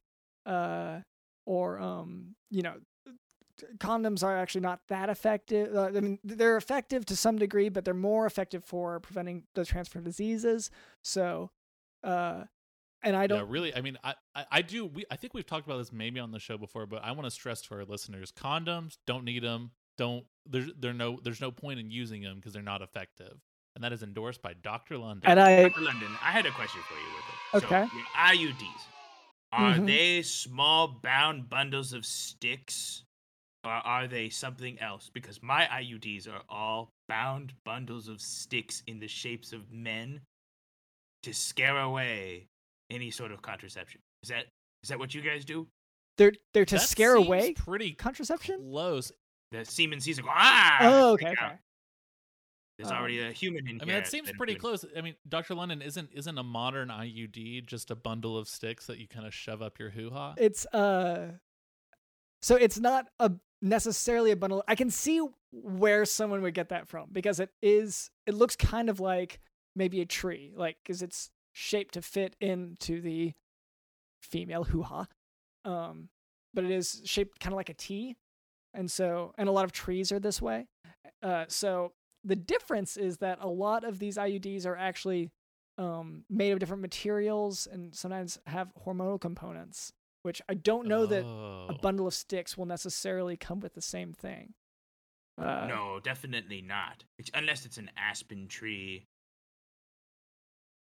uh, or um, you know, condoms are actually not that effective. Uh, I mean, they're effective to some degree, but they're more effective for preventing the transfer of diseases. So, uh, and I don't. really. I mean, I, I, I do. We, I think we've talked about this maybe on the show before, but I want to stress to our listeners: condoms don't need them. Don't there's there no there's no point in using them because they're not effective, and that is endorsed by Doctor London. And I Dr. London, I had a question for you with it. Okay. So, your IUDs. Are Mhm. they small bound bundles of sticks or are they something else? Because my IUDs are all bound bundles of sticks in the shapes of men to scare away any sort of contraception. Is that is that what you guys do? they're they're to That scare seems away pretty contraception. close. The semen sees it ah! Oh, okay, okay. There's Um, already a human in I mean, that seems that pretty would- close. I mean, Doctor London isn't isn't a modern IUD just a bundle of sticks that you kind of shove up your hoo ha? it's uh so it's not a necessarily a bundle. I can see where someone would get that from because it is it looks kind of like maybe a tree like because it's shaped to fit into the female hoo-ha um but it is shaped kind of like a t and so and a lot of trees are this way. Uh so the difference is that a lot of these iuds are actually um, made of different materials and sometimes have hormonal components, which I don't know that a Oh. bundle of sticks will necessarily come with the same thing. Uh, no, definitely not. It's, unless it's an aspen tree.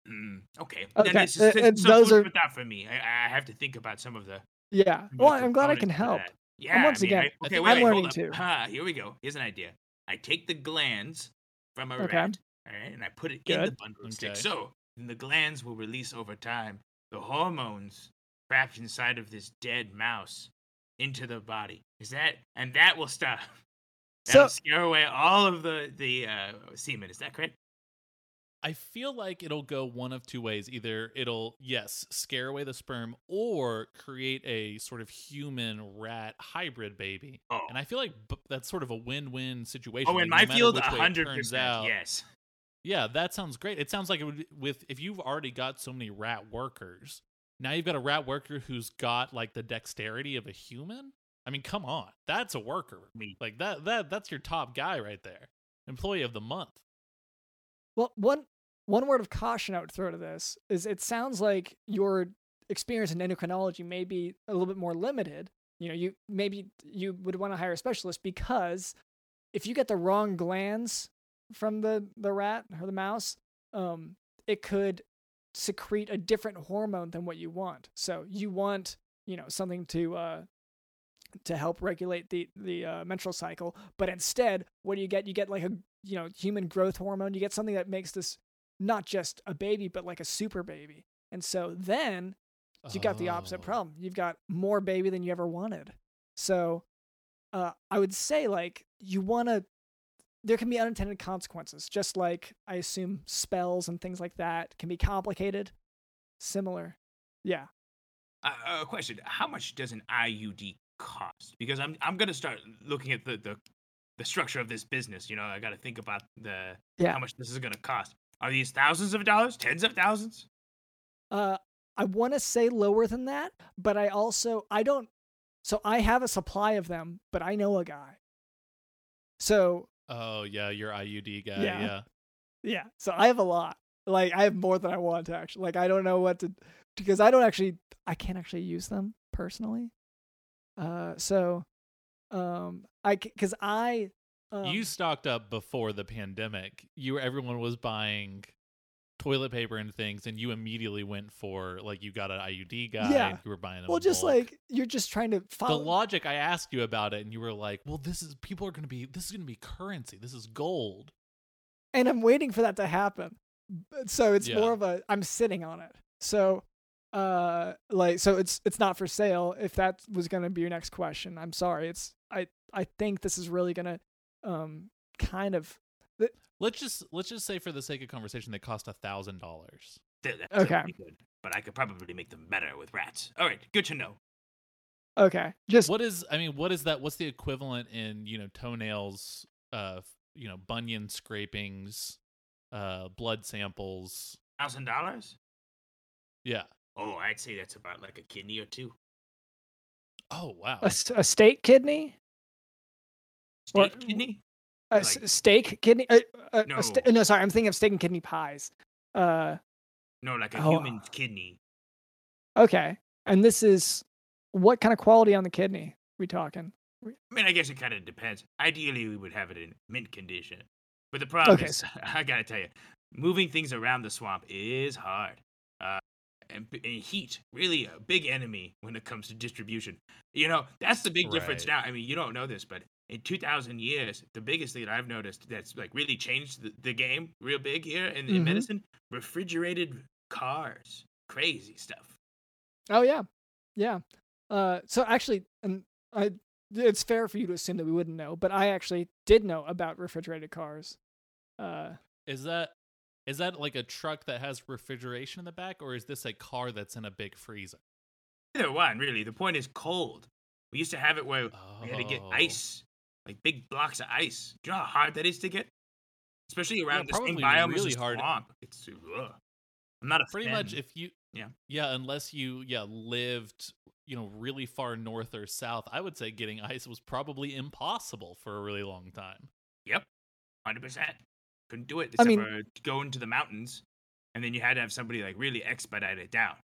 Mm, okay. Okay, Then it's, uh, it's, those are- for thought for me. I, I have to think about some of the. Yeah. Well, I'm glad I can help. that. Yeah. once I mean, again, I- I okay, think wait, I'm wait, learning too. Ah, here we go. Here's an idea. I take the glands from a Okay. rat, all right, and I put it in the bundle of sticks. So then the glands will release over time the hormones trapped inside of this dead mouse into the body. Is that and that will stop. That'll So- scare away all of the the uh, semen. Is that correct? I feel like it'll go one of two ways. Either it'll, yes, scare away the sperm or create a sort of human rat hybrid baby. Oh, And I feel like b- that's sort of a win win situation. oh, in no my matter field, hundred percent. Yes. Yeah, that sounds great. It sounds like it would with if you've already got so many rat workers. Now you've got a rat worker who's got like the dexterity of a human. I mean, come on. That's a worker. Me. Like that that that's your top guy right there. Employee of the month. Well, one one word of caution I would throw to this is it sounds like your experience in endocrinology may be a little bit more limited. You know, you maybe you would want to hire a specialist because if you get the wrong glands from the the rat or the mouse, um, it could secrete a different hormone than what you want. So you want you know something to uh, to help regulate the the uh, menstrual cycle, but instead, what do you get? You get like a you know human growth hormone. You get something that makes this not just a baby, but like a super baby. And so then you got the opposite Oh. problem. You've got more baby than you ever wanted. So uh, I would say like you want to. There can be unintended consequences, just like I assume spells and things like that can be complicated. Similar, yeah. Uh, a question: How much does an IUD cost? Because I'm I'm gonna start looking at the the, the structure of this business. You know, I got to think about the Yeah. how much this is gonna cost. Are these thousands of dollars, tens of thousands? Uh, I want to say lower than that, but I also I don't. So I have a supply of them, but I know a guy. So Oh yeah, your IUD guy. Yeah. Yeah. yeah, so I have a lot. Like I have more than I want to actually. Like I don't know what to because I don't actually I can't actually use them personally. Uh, so um, I because I um, you stocked up before the pandemic. You everyone was buying toilet paper and things, and you immediately went for like you got an IUD guy. Yeah. and you were buying them. well, just bulk. like you're just trying to follow the logic. I asked you about it, and you were like, "Well, this is people are going to be this is going to be currency. This is gold." and I'm waiting for that to happen. So it's Yeah. more of a I'm sitting on it. So uh like so it's it's not for sale if that was going to be your next question. I'm sorry. It's I I think this is really going to um kind of Let's just let's just say for the sake of conversation, they cost a thousand dollars. Okay. good. But I could probably make them better with rats. All right, good to know. okay. Just What is I mean, what is that? What's the equivalent in you know toenails? Uh, you know, bunion scrapings, uh, blood samples. Thousand dollars? Yeah. Oh, I'd say that's about like a kidney or two. Oh wow. A state kidney? What- Steak kidney? A Like- s- steak kidney? Uh, uh, No. a sta- no, sorry. I'm thinking of steak and kidney pies. Uh No, like a Oh. human kidney. okay. And this is what kind of quality on the kidney we talking? I mean, I guess it kind of depends. Ideally, we would have it in mint condition. But the problem Okay, is, I gotta tell you, moving things around the swamp is hard. Uh, and, and heat, really a big enemy when it comes to distribution. You know, that's the big difference now. I mean, you don't know this, but in 2,000 years, the biggest thing that I've noticed that's like really changed the, the game real big here in, in Mhm. medicine refrigerated cars. Crazy stuff. Oh yeah, yeah. Uh, so actually, and I, it's fair for you to assume that we wouldn't know, but I actually did know about refrigerated cars. Uh, Is that is that like a truck that has refrigeration in the back, or is this a car that's in a big freezer? Either one, really. The point is cold. We used to have it where we had to get Oh. ice, like big blocks of ice. Do you know how hard that is to get? Especially around the same probably biome really as hard. swamp. It's ugh. I'm not a Pretty fan. much, if you Yeah. yeah, unless you yeah lived you know really far north or south, I would say getting ice was probably impossible for a really long time. Yep, hundred percent. Couldn't do it I mean- for going to the mountains, and then you had to have somebody like really expedite it down.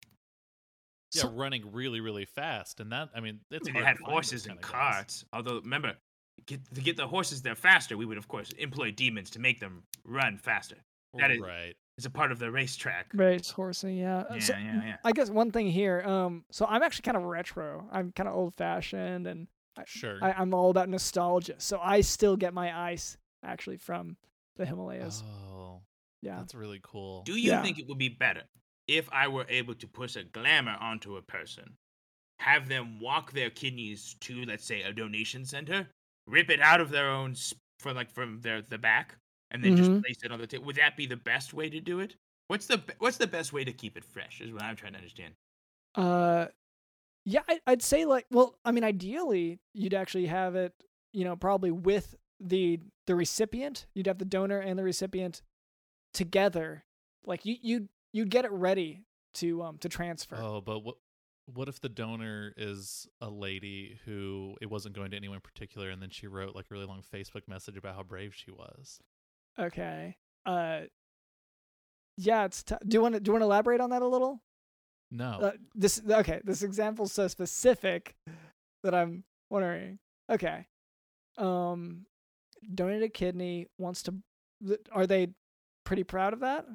Yeah, So- running really really fast, and that I mean I it's mean, hard they had to find those horses and kinda guys. carts. Although remember, get, to get the horses there faster, we would of course employ demons to make them run faster. That is- right. It's a part of the racetrack. race horsing, yeah. Yeah, so, yeah, yeah. I guess one thing here. Um, so I'm actually kind of retro. I'm kind of old fashioned, and Sure. I, I'm all about nostalgia. So I still get my ice actually from the Himalayas. oh, yeah. that's really cool. Do you Yeah. think it would be better if I were able to push a glamour onto a person, have them walk their kidneys to, let's say, a donation center, rip it out of their own s- for like from their the back, and then Mhm. just place it on the table? Would that be the best way to do it? What's the be- what's the best way to keep it fresh? Is what I'm trying to understand. Uh, yeah, I, I'd say like, well, I mean, ideally, you'd actually have it, you know, probably with the the recipient. You'd have the donor and the recipient together. Like you you you'd get it ready to um to transfer. Oh, but what what if the donor is a lady who it wasn't going to anyone in particular, and then she wrote like a really long Facebook message about how brave she was? Okay. Uh, yeah, it's. T- do you want to do you want to elaborate on that a little? No. Uh, this okay. This example's so specific that I'm wondering. Okay. Um, donated kidney wants to. Are they pretty proud of that?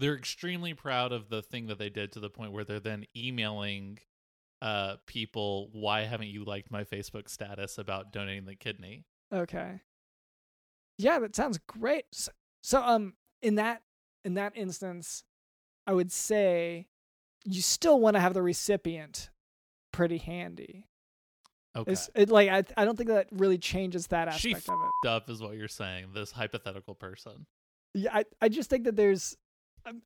They're extremely proud of the thing that they did to the point where they're then emailing uh people why haven't you liked my facebook status about donating the kidney Okay. Yeah, that sounds great. So, so um in that in that instance, I would say you still want to have the recipient pretty handy. okay It's it like I I don't think that really changes that She aspect of it. up is what you're saying this hypothetical person Yeah, I I just think that there's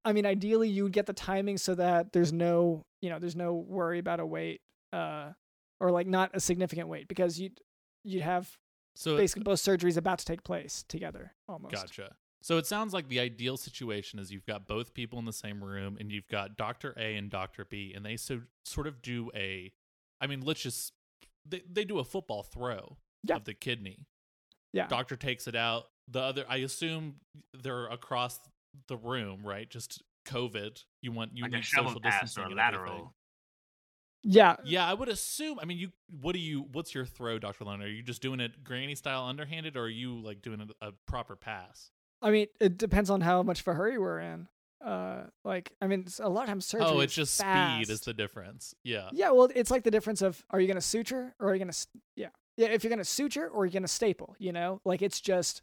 I mean ideally you would get the timing so that there's no, you know, there's no worry about a wait uh or like not a significant wait because you'd you'd have so basically both surgeries about to take place together almost. gotcha so it sounds like the ideal situation is you've got both people in the same room and you've got dr a and dr b and they so sort of do a i mean let's just they, they do a football throw Yeah. of the kidney Yeah. doctor takes it out the other i assume they're across the room right just covid you want you like need shovel social pass distancing or and everything. lateral. Yeah, yeah i would assume i mean you what do you what's your throw dr Leonard? are you just doing it granny style underhanded or are you like doing a, a proper pass I mean, it depends on how much of a hurry we're in. Uh, like, I mean, a lot of times surgery. oh, it's just fast. speed is the difference. Yeah. Yeah, well, it's like the difference of are you going to suture or are you going to yeah. Yeah, if you're going to suture or you're going to staple, you know? Like it's just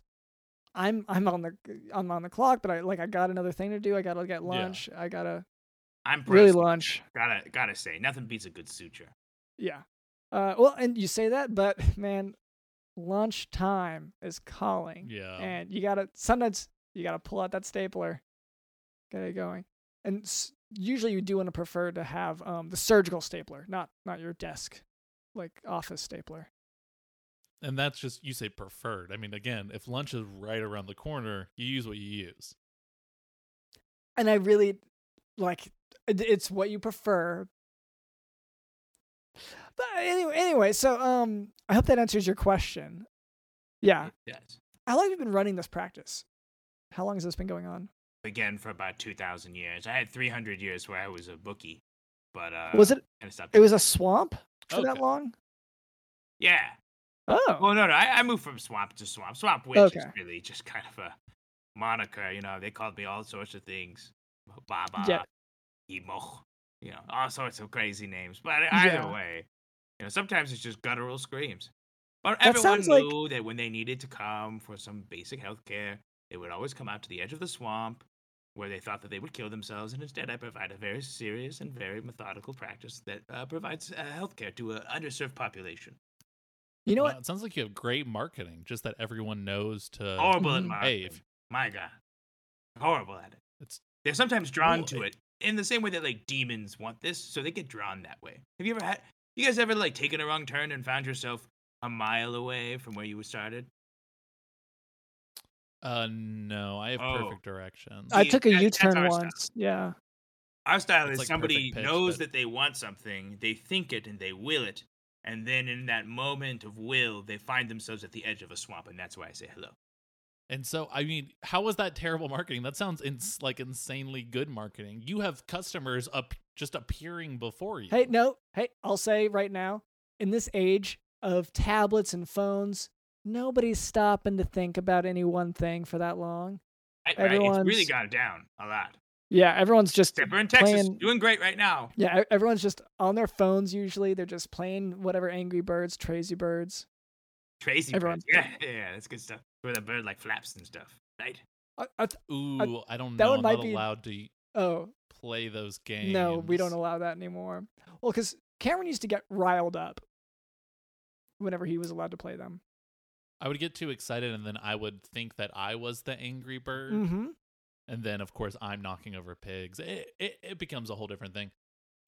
I'm I'm on the I'm on the clock, but I like I got another thing to do. I got to get lunch. I got to I'm really lunch. Gotta gotta say, nothing beats a good suture. Yeah. Uh well, and you say that, but man, lunch time is calling. Yeah. And you got to sometimes you got to pull out that stapler. Get it going. And s- usually you do want to prefer to have um the surgical stapler, not not your desk like office stapler. And that's just you say preferred. I mean, again, if lunch is right around the corner, you use what you use. and I really like it's what you prefer. But anyway, anyway, so um, I hope that answers your question. Yeah, It does. how long have you been running this practice? How long has this been going on? Again, for about two thousand years. I had three hundred years where I was a bookie, but uh, Was it? Kind of stopped. It was a swamp for that long. Yeah. Oh, Well, no, no. I, I moved from swamp to swamp. Swamp witch is really just kind of a moniker. You know, they called me all sorts of things. Baba, Yeah. emo, you know, all sorts of crazy names. But either Yeah. way, you know, sometimes it's just guttural screams. But That everyone sounds like- knew that when they needed to come for some basic health care, they would always come out to the edge of the swamp where they thought that they would kill themselves. And instead, I provide a very serious and very methodical practice that uh, provides uh, health care to an underserved population. You know Wow, what? It sounds like you have great marketing, just that everyone knows to. horrible at marketing. Hey, if- My God, horrible at it. It's- they're sometimes drawn Well, to it- it in the same way that like demons want this, so they get drawn that way. Have you ever had? You guys ever like taken a wrong turn and found yourself a mile away from where you started? Uh, no, I have Oh. perfect directions. I took a that- that's U-turn our style. once. Yeah. Our style It's is like somebody pitch, knows but- that they want something, they think it, and they will it, and then in that moment of will, they find themselves at the edge of a swamp, and that's why I say hello. And so, I mean, how was that terrible marketing? That sounds ins- like insanely good marketing. You have customers up just appearing before you. Hey, no. Hey, I'll say right now, in this age of tablets and phones, nobody's stopping to think about any one thing for that long. Right, right? It's really Everyone's- gone down a lot. Yeah, everyone's just Except for in Texas, playing- doing great right now. Yeah, everyone's just on their phones usually. They're just playing whatever Angry Birds, Crazy Birds. Crazy Everyone's- birds. Yeah, yeah, that's good stuff. Where the bird like flaps and stuff, right? I, I th- Ooh, I don't that know. one I'm might not be- allowed to oh, play those games. no, we don't allow that anymore. Well, because Cameron used to get riled up whenever he was allowed to play them. I would get too excited, and then I would think that I was the angry bird, Mm-hmm. And then of course I'm knocking over pigs. It, it it becomes a whole different thing.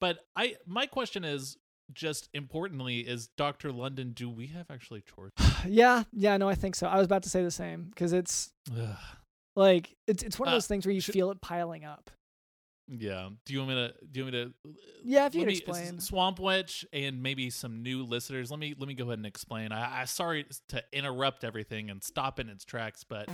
But I my question is just importantly is Doctor London. Do we have actually chores? Yeah, yeah, no, I think so. I was about to say the same because it's Ugh. like it's it's one of Uh, those things where you should- feel it piling up. Yeah. Do you want me to? Do you want me to? Yeah, if you let could me- explain. Swamp Witch and maybe some new listeners. Let me let me go ahead and explain. I, I sorry to interrupt everything and stop in its tracks, but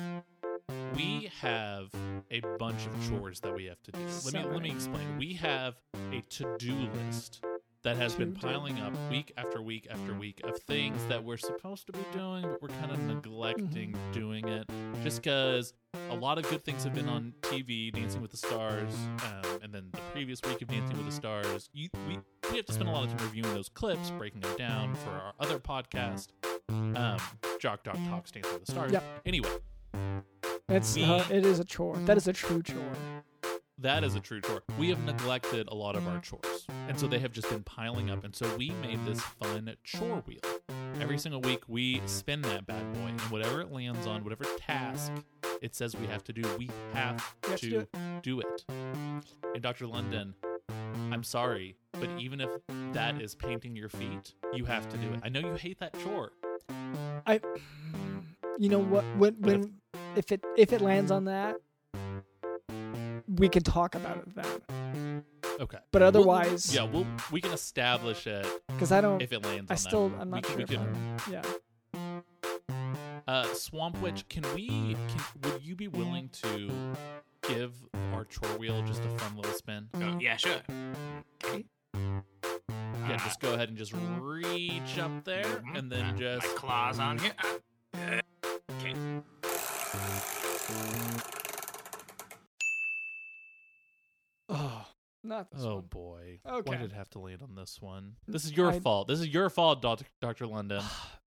we have a bunch of chores that we have to do. Let me let me explain. We have a to-do list that has been piling up week after week after week of things that we're supposed to be doing, but we're kind of Mm-hmm. neglecting doing it just because a lot of good things have been on TV, Dancing with the Stars, um, and then the previous week of Dancing with the Stars. You, we we have to spend a lot of time reviewing those clips, breaking them down for our other podcast, um, Jock Doc Talks Dancing with the Stars. Yep. Anyway, It's uh, it is a chore. That is a true chore. that is a true chore. We have neglected a lot of our chores, and so they have just been piling up. And so we made this fun chore wheel. Every single week, we spin that bad boy, and whatever it lands on, whatever task it says we have to do, we have to to do it. do it. And Dr. London, I'm sorry, but even if that is painting your feet, you have to do it. I know you hate that chore. I, you know what? When when if it if it lands on that, we can talk about it then. Okay. But We'll- otherwise, yeah, we'll we can establish it because I don't. if it lands. I on still that. I'm not can- sure. we can- yeah. Uh, Swamp Witch, can we? Can, would you be willing to give our chore wheel just a fun little spin? Oh, yeah, sure. Okay. Yeah, just go ahead and just reach up there, mhm. and then just my claws on here. Not this Oh one. boy. Okay. Why did it have to land on this one? Mm, this is your I- fault. This is your fault, Doc- Dr. London.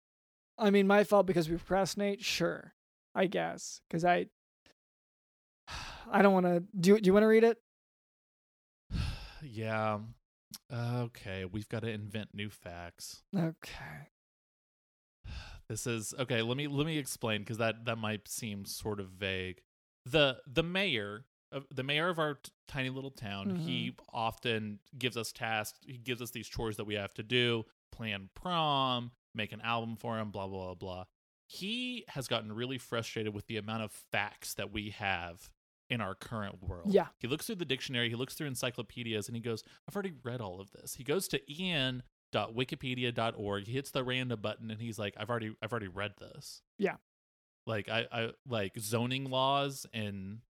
I mean, my fault because we procrastinate. Sure, I guess because I, I don't want to. Do Do you want to read it? yeah. Okay, we've got to invent new facts. Okay. This is okay. Let me let me explain because that that might seem sort of vague. the The mayor, the mayor of our t- tiny little town, he mm-hmm. often gives us tasks. He gives us these chores that we have to do: plan prom, make an album for him, blah blah blah blah. He has gotten really frustrated with the amount of facts that we have in our current world. Yeah. He looks through the dictionary, he looks through encyclopedias, and he goes, I've already read all of this. He goes to en.wikipedia.org, he hits the random button, and he's like, I've already I've already read this. Yeah. Like I, I like zoning laws in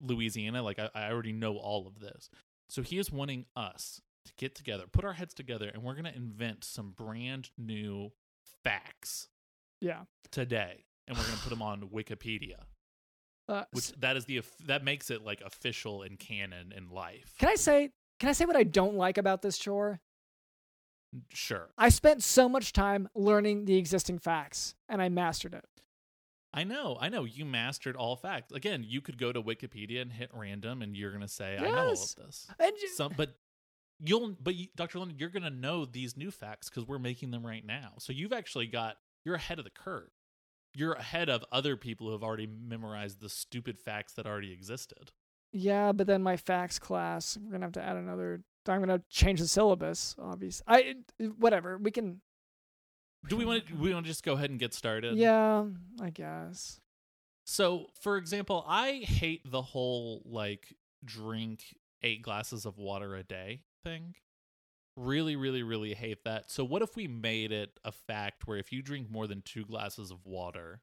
Louisiana, like I, I already know all of this. So he is wanting us to get together, put our heads together, and we're gonna invent some brand new facts Yeah. today. And we're gonna put them on Wikipedia Uh, which that is the that makes it like official and canon in life. can I say? Can I say what I don't like about this chore? Sure, I spent so much time learning the existing facts, and I mastered it. I know, I know. You mastered all facts. Again, you could go to Wikipedia and hit random, and you're gonna say, "I know all of this." And ju- Some, but you'll, but you, Dr. London, you're gonna know these new facts because we're making them right now. So you've actually got you're ahead of the curve. You're ahead of other people who have already memorized the stupid facts that already existed. yeah, but then my facts class, we're gonna have to add another. I'm gonna change the syllabus. Obviously, I whatever. We can. Do we want to? We want to just go ahead and get started? Yeah, I guess. So, for example, I hate the whole like drink eight glasses of water a day thing. Really, really, really hate that. So, what if we made it a fact where if you drink more than two glasses of water,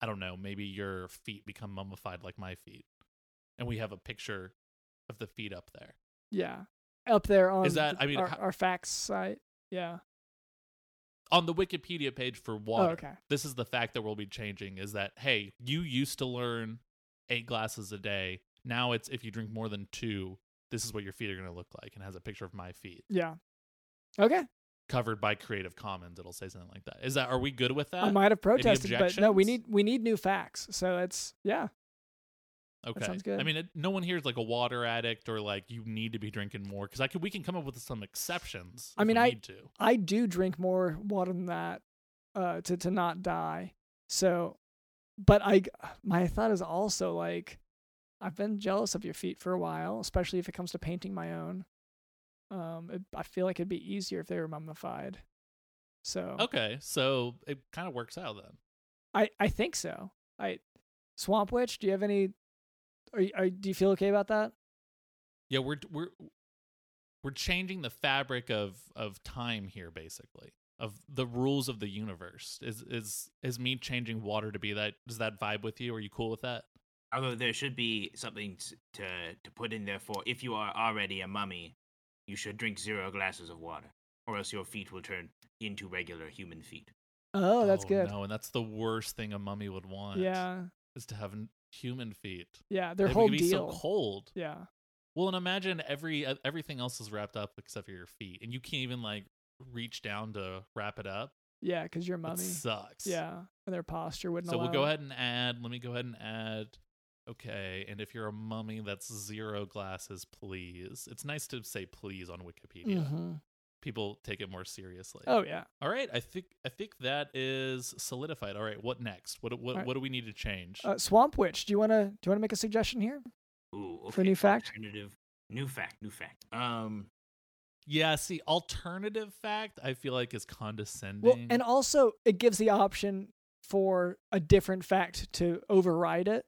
I don't know, maybe your feet become mummified like my feet, and we have a picture of the feet up there. Yeah, up there on Is that- I mean, our, how- our facts site. Yeah. On the Wikipedia page for oh, water, Oh, okay. this is the fact that we'll be changing is that hey you used to learn eight glasses a day now it's if you drink more than two this is what your feet are going to look like and has a picture of my feet Yeah. Okay. covered by creative commons it'll say something like that is that are we good with that I might have protested, but no, we need we need new facts. So it's yeah. Okay sounds good. i mean it, no one here is like a water addict or like you need to be drinking more because i could we can come up with some exceptions I mean, I- need to I do drink more water than that uh, to to not die. So, but I my thought is also like I've been jealous of your feet for a while, especially if it comes to painting my own. Um, it, I feel like it'd be easier if they were mummified. So okay so it kind of works out then I I think so. I Swamp Witch, do you have any? Are, you- are do you feel okay about that? yeah we're we're we're changing the fabric of of time here basically of the rules of the universe is is is me changing water to be that does that vibe with you are you cool with that Although there should be something to to put in there for if you are already a mummy, you should drink zero glasses of water, or else your feet will turn into regular human feet. Oh, that's Oh, good. no and that's the worst thing a mummy would want Yeah, is to have n- human feet yeah. Their They whole would be deal. so cold Yeah. well and imagine every everything else is wrapped up except for your feet and you can't even like reach down to wrap it up Yeah, because That mummy. sucks Yeah, and their posture wouldn't So we'll go ahead and add. Let me go ahead and add. Okay, and if you're a mummy, that's zero glasses, please. It's nice to say please on Wikipedia. Mhm. People take it more seriously. Oh yeah. All right, I think I think that is solidified. All right, what next? What what right. what do we need to change? Uh, Swamp Witch, do you wanna do you wanna make a suggestion here? Ooh, okay. For a new fact? Alternative. New fact. New fact. Um. yeah, see, alternative fact I feel like is condescending. Well, and also it gives the option for a different fact to override it.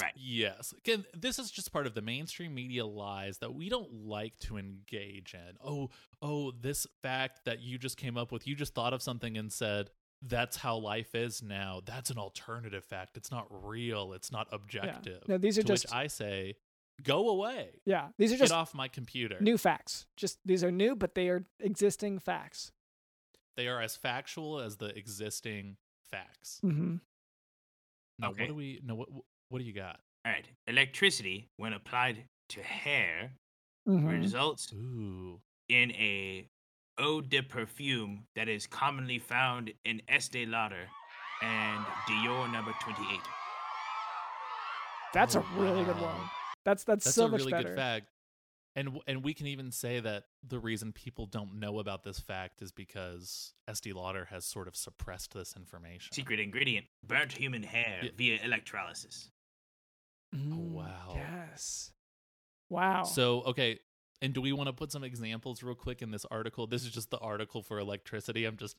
Right. Yes. Again, this is just part of the mainstream media lies that we don't like to engage in. Oh, oh, this fact that you just came up with, you just thought of something and said, that's how life is now. That's an alternative fact. It's not real. It's not objective. No, these are to just which I say, go away. yeah. These are Get just off my computer. new facts. Just these are new, but they are existing facts. They are as factual as the existing facts. Mm-hmm. Now, Okay. what do we? No, what what do you got? All right. Electricity, when applied to hair, Mhm. results Ooh. in a eau de perfume that is commonly found in Estee Lauder and Dior number 28. That's a Oh, really good one. That's that's, That's so a much really better. good fact. And and we can even say that the reason people don't know about this fact is because Estee Lauder has sort of suppressed this information. Secret ingredient burnt human hair Yeah. via electrolysis. Mm, wow. Yes. Wow. So okay, and do we want to put some examples real quick in this article? This is just the article for electricity. I'm just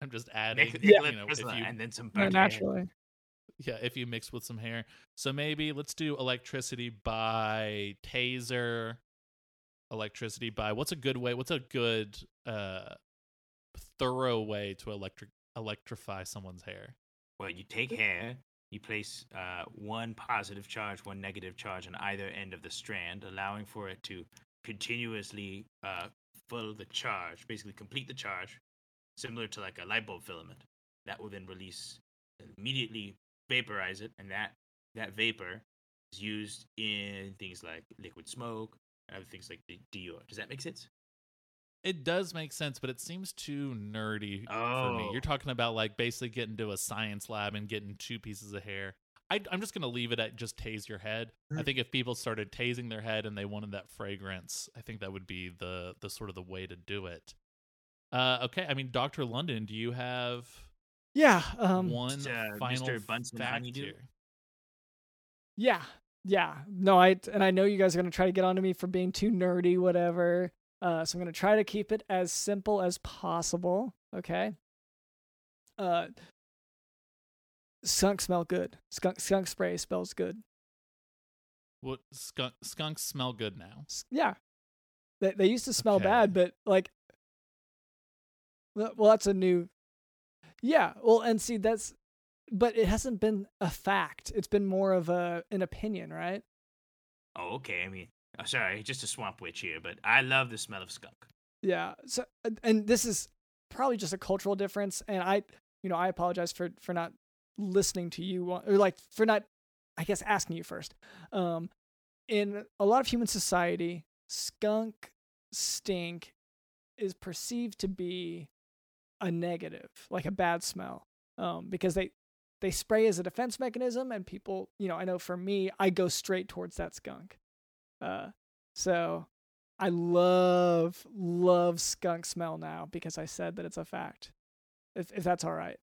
I'm just adding, Yeah. You know, if you and then some No, naturally. yeah, if you mix with some hair. So maybe let's do electricity by taser. Electricity by what's a good way? What's a good uh thorough way to electric electrify someone's hair? Well, you take hair, you place uh, one positive charge, one negative charge on either end of the strand, allowing for it to continuously uh, fill the charge, basically complete the charge, similar to like a light bulb filament. That will then release, immediately vaporize it, and that that vapor is used in things like liquid smoke, and other things like the Dior. Does that make sense? It does make sense, but it seems too nerdy for me. Oh. You're talking about like basically getting to a science lab and getting two pieces of hair. I, I'm just gonna leave it at just tase your head. I think if people started tasing their head and they wanted that fragrance, I think that would be the the sort of the way to do it. Uh, okay, I mean, Doctor London, do you have Yeah. Um. one uh, final Mr. Bunsen fact here? Yeah. Yeah. No, I and I know you guys are gonna try to get onto me for being too nerdy, whatever. Uh, so I'm gonna try to keep it as simple as possible. Okay. Uh, skunk smell good. Skunk skunk spray smells good. What skunk skunks smell good now? Yeah. They they used to smell Okay. bad, but like, well, well, that's a new. Yeah. Well, and see that's, but it hasn't been a fact. It's been more of a an opinion, right? Oh, okay. I mean, oh, sorry, just a swamp witch here, but I love the smell of skunk. Yeah. So and- this is probably just a cultural difference and I you know, I apologize for for not listening to you or like for not I guess asking you first. Um in a lot of human society, skunk stink is perceived to be a negative, like a bad smell. Um because they they spray as a defense mechanism and people, you know, I know for me, I go straight towards that skunk. Uh so I love love skunk smell now because I said that it's a fact. If if that's all right.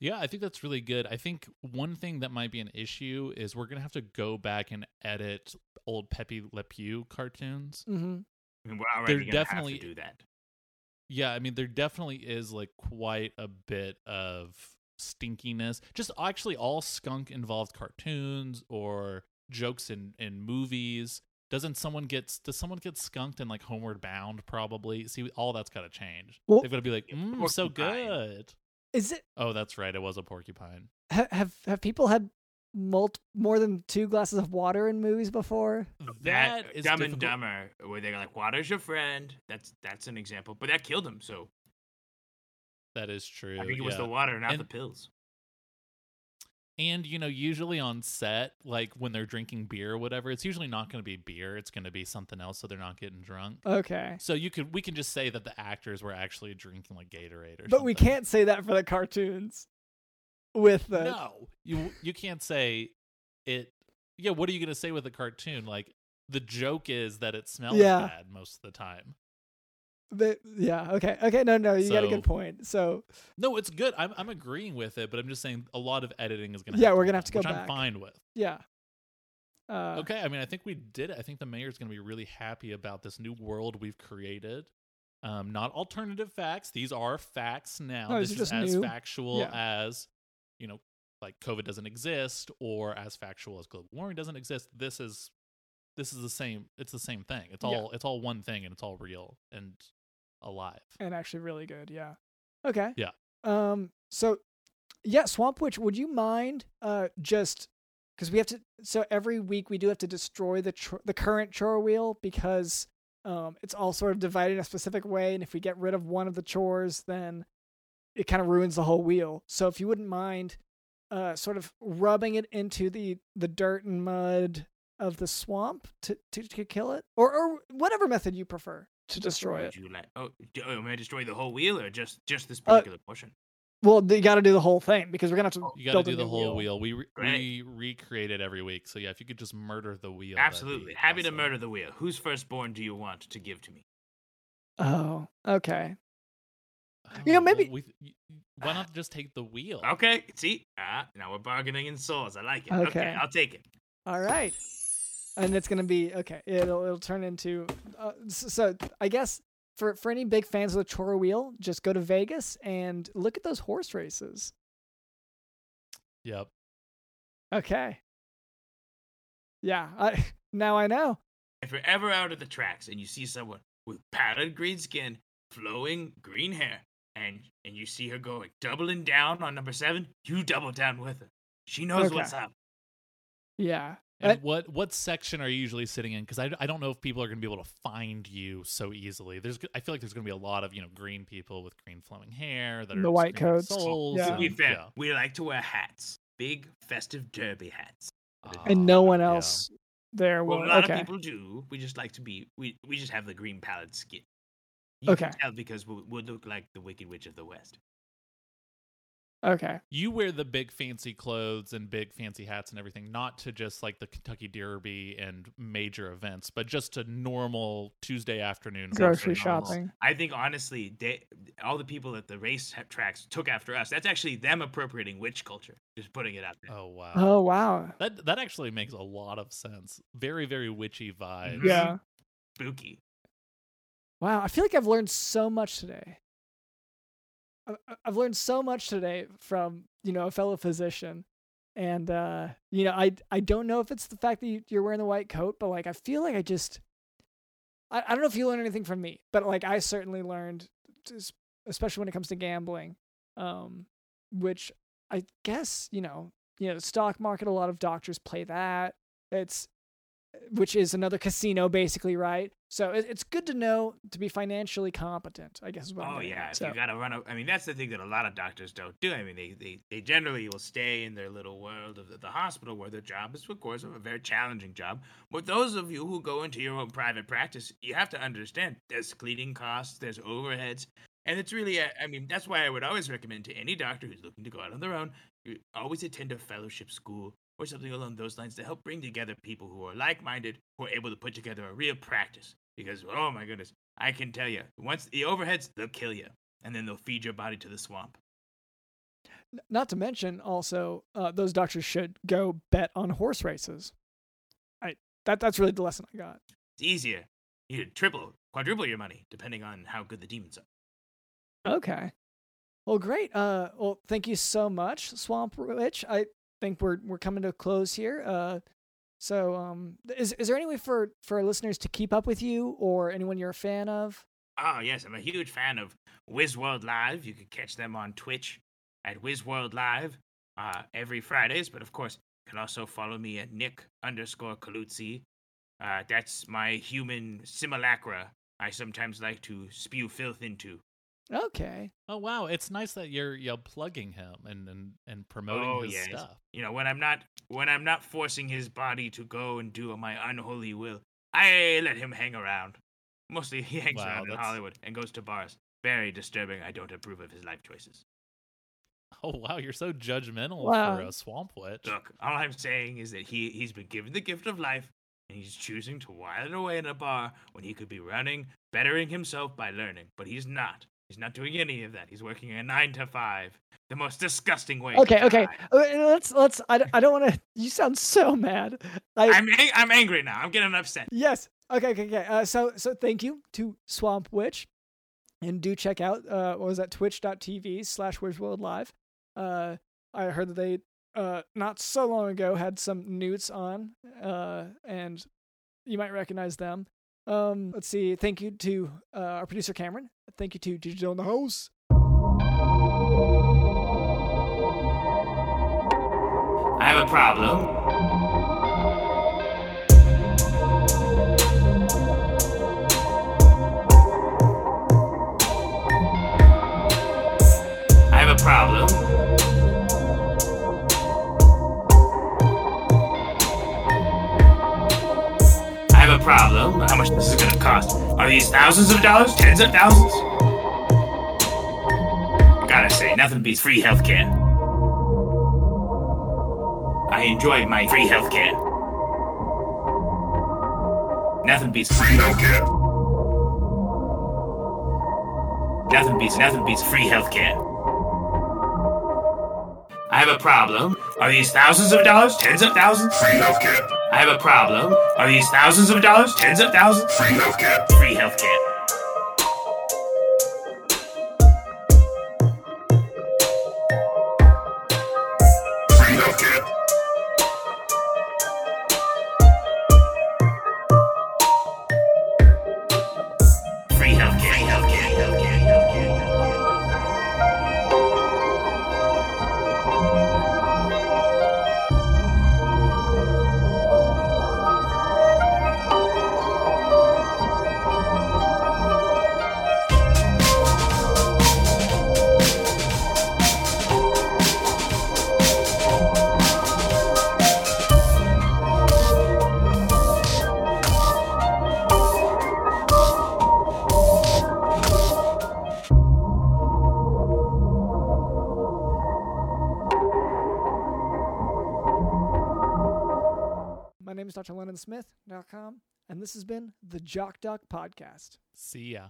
Yeah, I think that's really good. I think one thing that might be an issue is we're gonna have to go back and edit old Pepe Le Pew cartoons. Mm-hmm. I mean, we're already There gonna definitely- have to do that. Yeah, I mean there definitely is like quite a bit of stinkiness. Just actually all skunk involved cartoons or jokes in in movies. Doesn't someone get does someone get skunked in like Homeward Bound probably? See all that's got to change. Well- They've got to be like, mm, so good. Is it Oh, that's right. It was a porcupine. ha, have have people had mult more than two glasses of water in movies before? That is Dumb difficult. and Dumber, where they're like, "Water's your friend." That's that's an example, but that killed him. So That is true. I think it was the water, not And- the pills. And you know, usually on set, like when they're drinking beer or whatever, it's usually not going to be beer. It's going to be something else, so they're not getting drunk. Okay. So you could we can just say that the actors were actually drinking like Gatorade or something. But we can't say that for the cartoons. With the No, you you can't say it. Yeah, what are you going to say with a cartoon? Like the joke is that it smells Yeah. bad most of the time. The yeah, okay. Okay, no, no, you got a good point. So No, it's good. I'm I'm agreeing with it, but I'm just saying a lot of editing is going to Yeah, we're gonna have to go which back. I'm fine with. yeah. Uh, Okay, I mean, I think we did it. I think the mayor's going to be really happy about this new world we've created. Um, not alternative facts; these are facts now. No, this is as new. factual Yeah. as you know, like COVID doesn't exist, or as factual as global warming doesn't exist. This is this is the same. It's the same thing. It's Yeah. all it's all one thing, and it's all real and alive. and actually really good. Yeah. Okay. Yeah. Um. So, yeah, Swamp Witch. Would you mind, uh, just because we have to? So every week we do have to destroy the tr- the current chore wheel because um it's all sort of divided in a specific way, and if we get rid of one of the chores, then it kind of ruins the whole wheel. So if you wouldn't mind, uh, sort of rubbing it into the the dirt and mud of the swamp to, to, to kill it, or or whatever method you prefer to destroy it. you like? Oh, do, oh, am I destroy the whole wheel or just just this Uh, particular portion? Well, you got to do the whole thing because we're gonna have to. You got to do the whole wheel. wheel. We re- we recreate it every week. So yeah, if you could just murder the wheel. Absolutely. Happy to murder the wheel. Whose firstborn do you want to give to me? Oh, okay. Oh, You know, well, maybe- we, why not just take the wheel? Okay. See, ah, now we're bargaining in souls. I like it. Okay, Okay. I'll take it. All right. And it's gonna be okay. It'll it'll turn into. Uh, s- so I guess for for any big fans of the Chore Wheel, just go to Vegas and look at those horse races. Yep. Okay. Yeah. I now I know. If you're ever out at the tracks and you see someone with powdered green skin, flowing green hair, and and you see her going doubling down on number seven, you double down with her. She knows Okay. what's up. Yeah. And Uh, what what section are you usually sitting in? Because I, I don't know if people are going to be able to find you so easily. There's I feel like there's going to be a lot of you know green people with green flowing hair that are The white coats. souls. Yeah. To be and- fair, yeah. we like to wear hats, big festive derby hats. and no one yeah. else there Well, a lot okay. of people do. We just like to be. We we just have the green pallid skin. You Okay. can tell because we'll, we'll look like the Wicked Witch of the West. Okay. You wear the big fancy clothes and big fancy hats and everything, not to just like the Kentucky Derby and major events, but just to normal Tuesday afternoon Grocery horse races. shopping. I think honestly, they all the people at the race ha- tracks took after us. That's actually them appropriating witch culture. Just putting it out there. Oh wow. Oh wow. That that actually makes a lot of sense. Very very witchy vibes. Mhm. Yeah. Spooky. Wow. I feel like I've learned so much today. I've learned so much today from you know a fellow physician, and uh, you know I I don't know if it's the fact that you, you're wearing the white coat, but like I feel like I just I, I don't know if you learned anything from me, but like I certainly learned, especially when it comes to gambling, um, which I guess you know you know stock market. A lot of doctors play that. It's which is another casino basically, right? So it, it's good to know to be financially competent. I guess is what I'm Oh yeah, if So- you gotta run. A, I mean, that's the thing that a lot of doctors don't do. I mean, they they, they generally will stay in their little world of the, hospital where their job is, of course, a very challenging job. But those of you who go into your own private practice, you have to understand there's cleaning costs, there's overheads, and it's really. I mean, that's why I would always recommend to any doctor who's looking to go out on their own, you always attend a fellowship school or something along those lines to help bring together people who are like-minded, who are able to put together a real practice. Because oh my goodness, I can tell you, once the overheads, they'll kill you, and then they'll feed your body to the swamp. Not to mention, also, uh, those doctors should go bet on horse races. I that that's really the lesson I got. It's easier. You triple, quadruple your money, depending on how good the demons are. Okay. Well, great. Uh, well, thank you so much, Swamp Witch. I think we're we're coming to a close here. Uh, so um, is is there any way for for listeners to keep up with you or anyone you're a fan of? Oh yes, I'm a huge fan of WizWorld Live. You can catch them on Twitch at WizWorld Live uh, every Fridays. But of course, you can also follow me at Nick underscore Kalutzi. Uh, that's my human simulacra. I sometimes like to spew filth into. Okay. Oh wow, it's nice that you're you're plugging him and and, and promoting Oh, his yes. stuff. You know, when I'm not when I'm not forcing his body to go and do my unholy will, I let him hang around. Mostly he hangs Wow, around in Hollywood and goes to bars. Very disturbing. I don't approve of his life choices. Oh wow, you're so judgmental Wow. for a swamp witch. Look, all I'm saying is that he he's been given the gift of life and he's choosing to while it away in a bar when he could be running, bettering himself by learning. But he's not. He's not doing any of that. He's working a nine to five. The most disgusting way. Okay. Okay. die. Uh, Let's let's. I, don't- I don't want to. You sound so mad. I, I'm ang- I'm angry now. I'm getting upset. Yes. Okay. Okay. Okay. Uh, so so thank you to Swamp Witch, and do check out uh what was that Twitch.tv slash World Live. Uh, I heard that they uh not so long ago had some newts on uh and you might recognize them. Um, let's see. Thank you to uh, our producer Cameron. Thank you to Digital in the House. I have a problem. I have a problem. Problem. How much this is gonna cost? Are these thousands of dollars? Tens of thousands? Gotta say, nothing beats free healthcare. I enjoy my free healthcare. Nothing beats Free healthcare. Nothing beats nothing beats free healthcare. I have a problem. Are these thousands of dollars? Tens of thousands? Free healthcare. I have a problem. Are these thousands of dollars? Tens of thousands? Free healthcare. Free healthcare. jockdoc.com. And this has been the Jock Doc Podcast. See ya.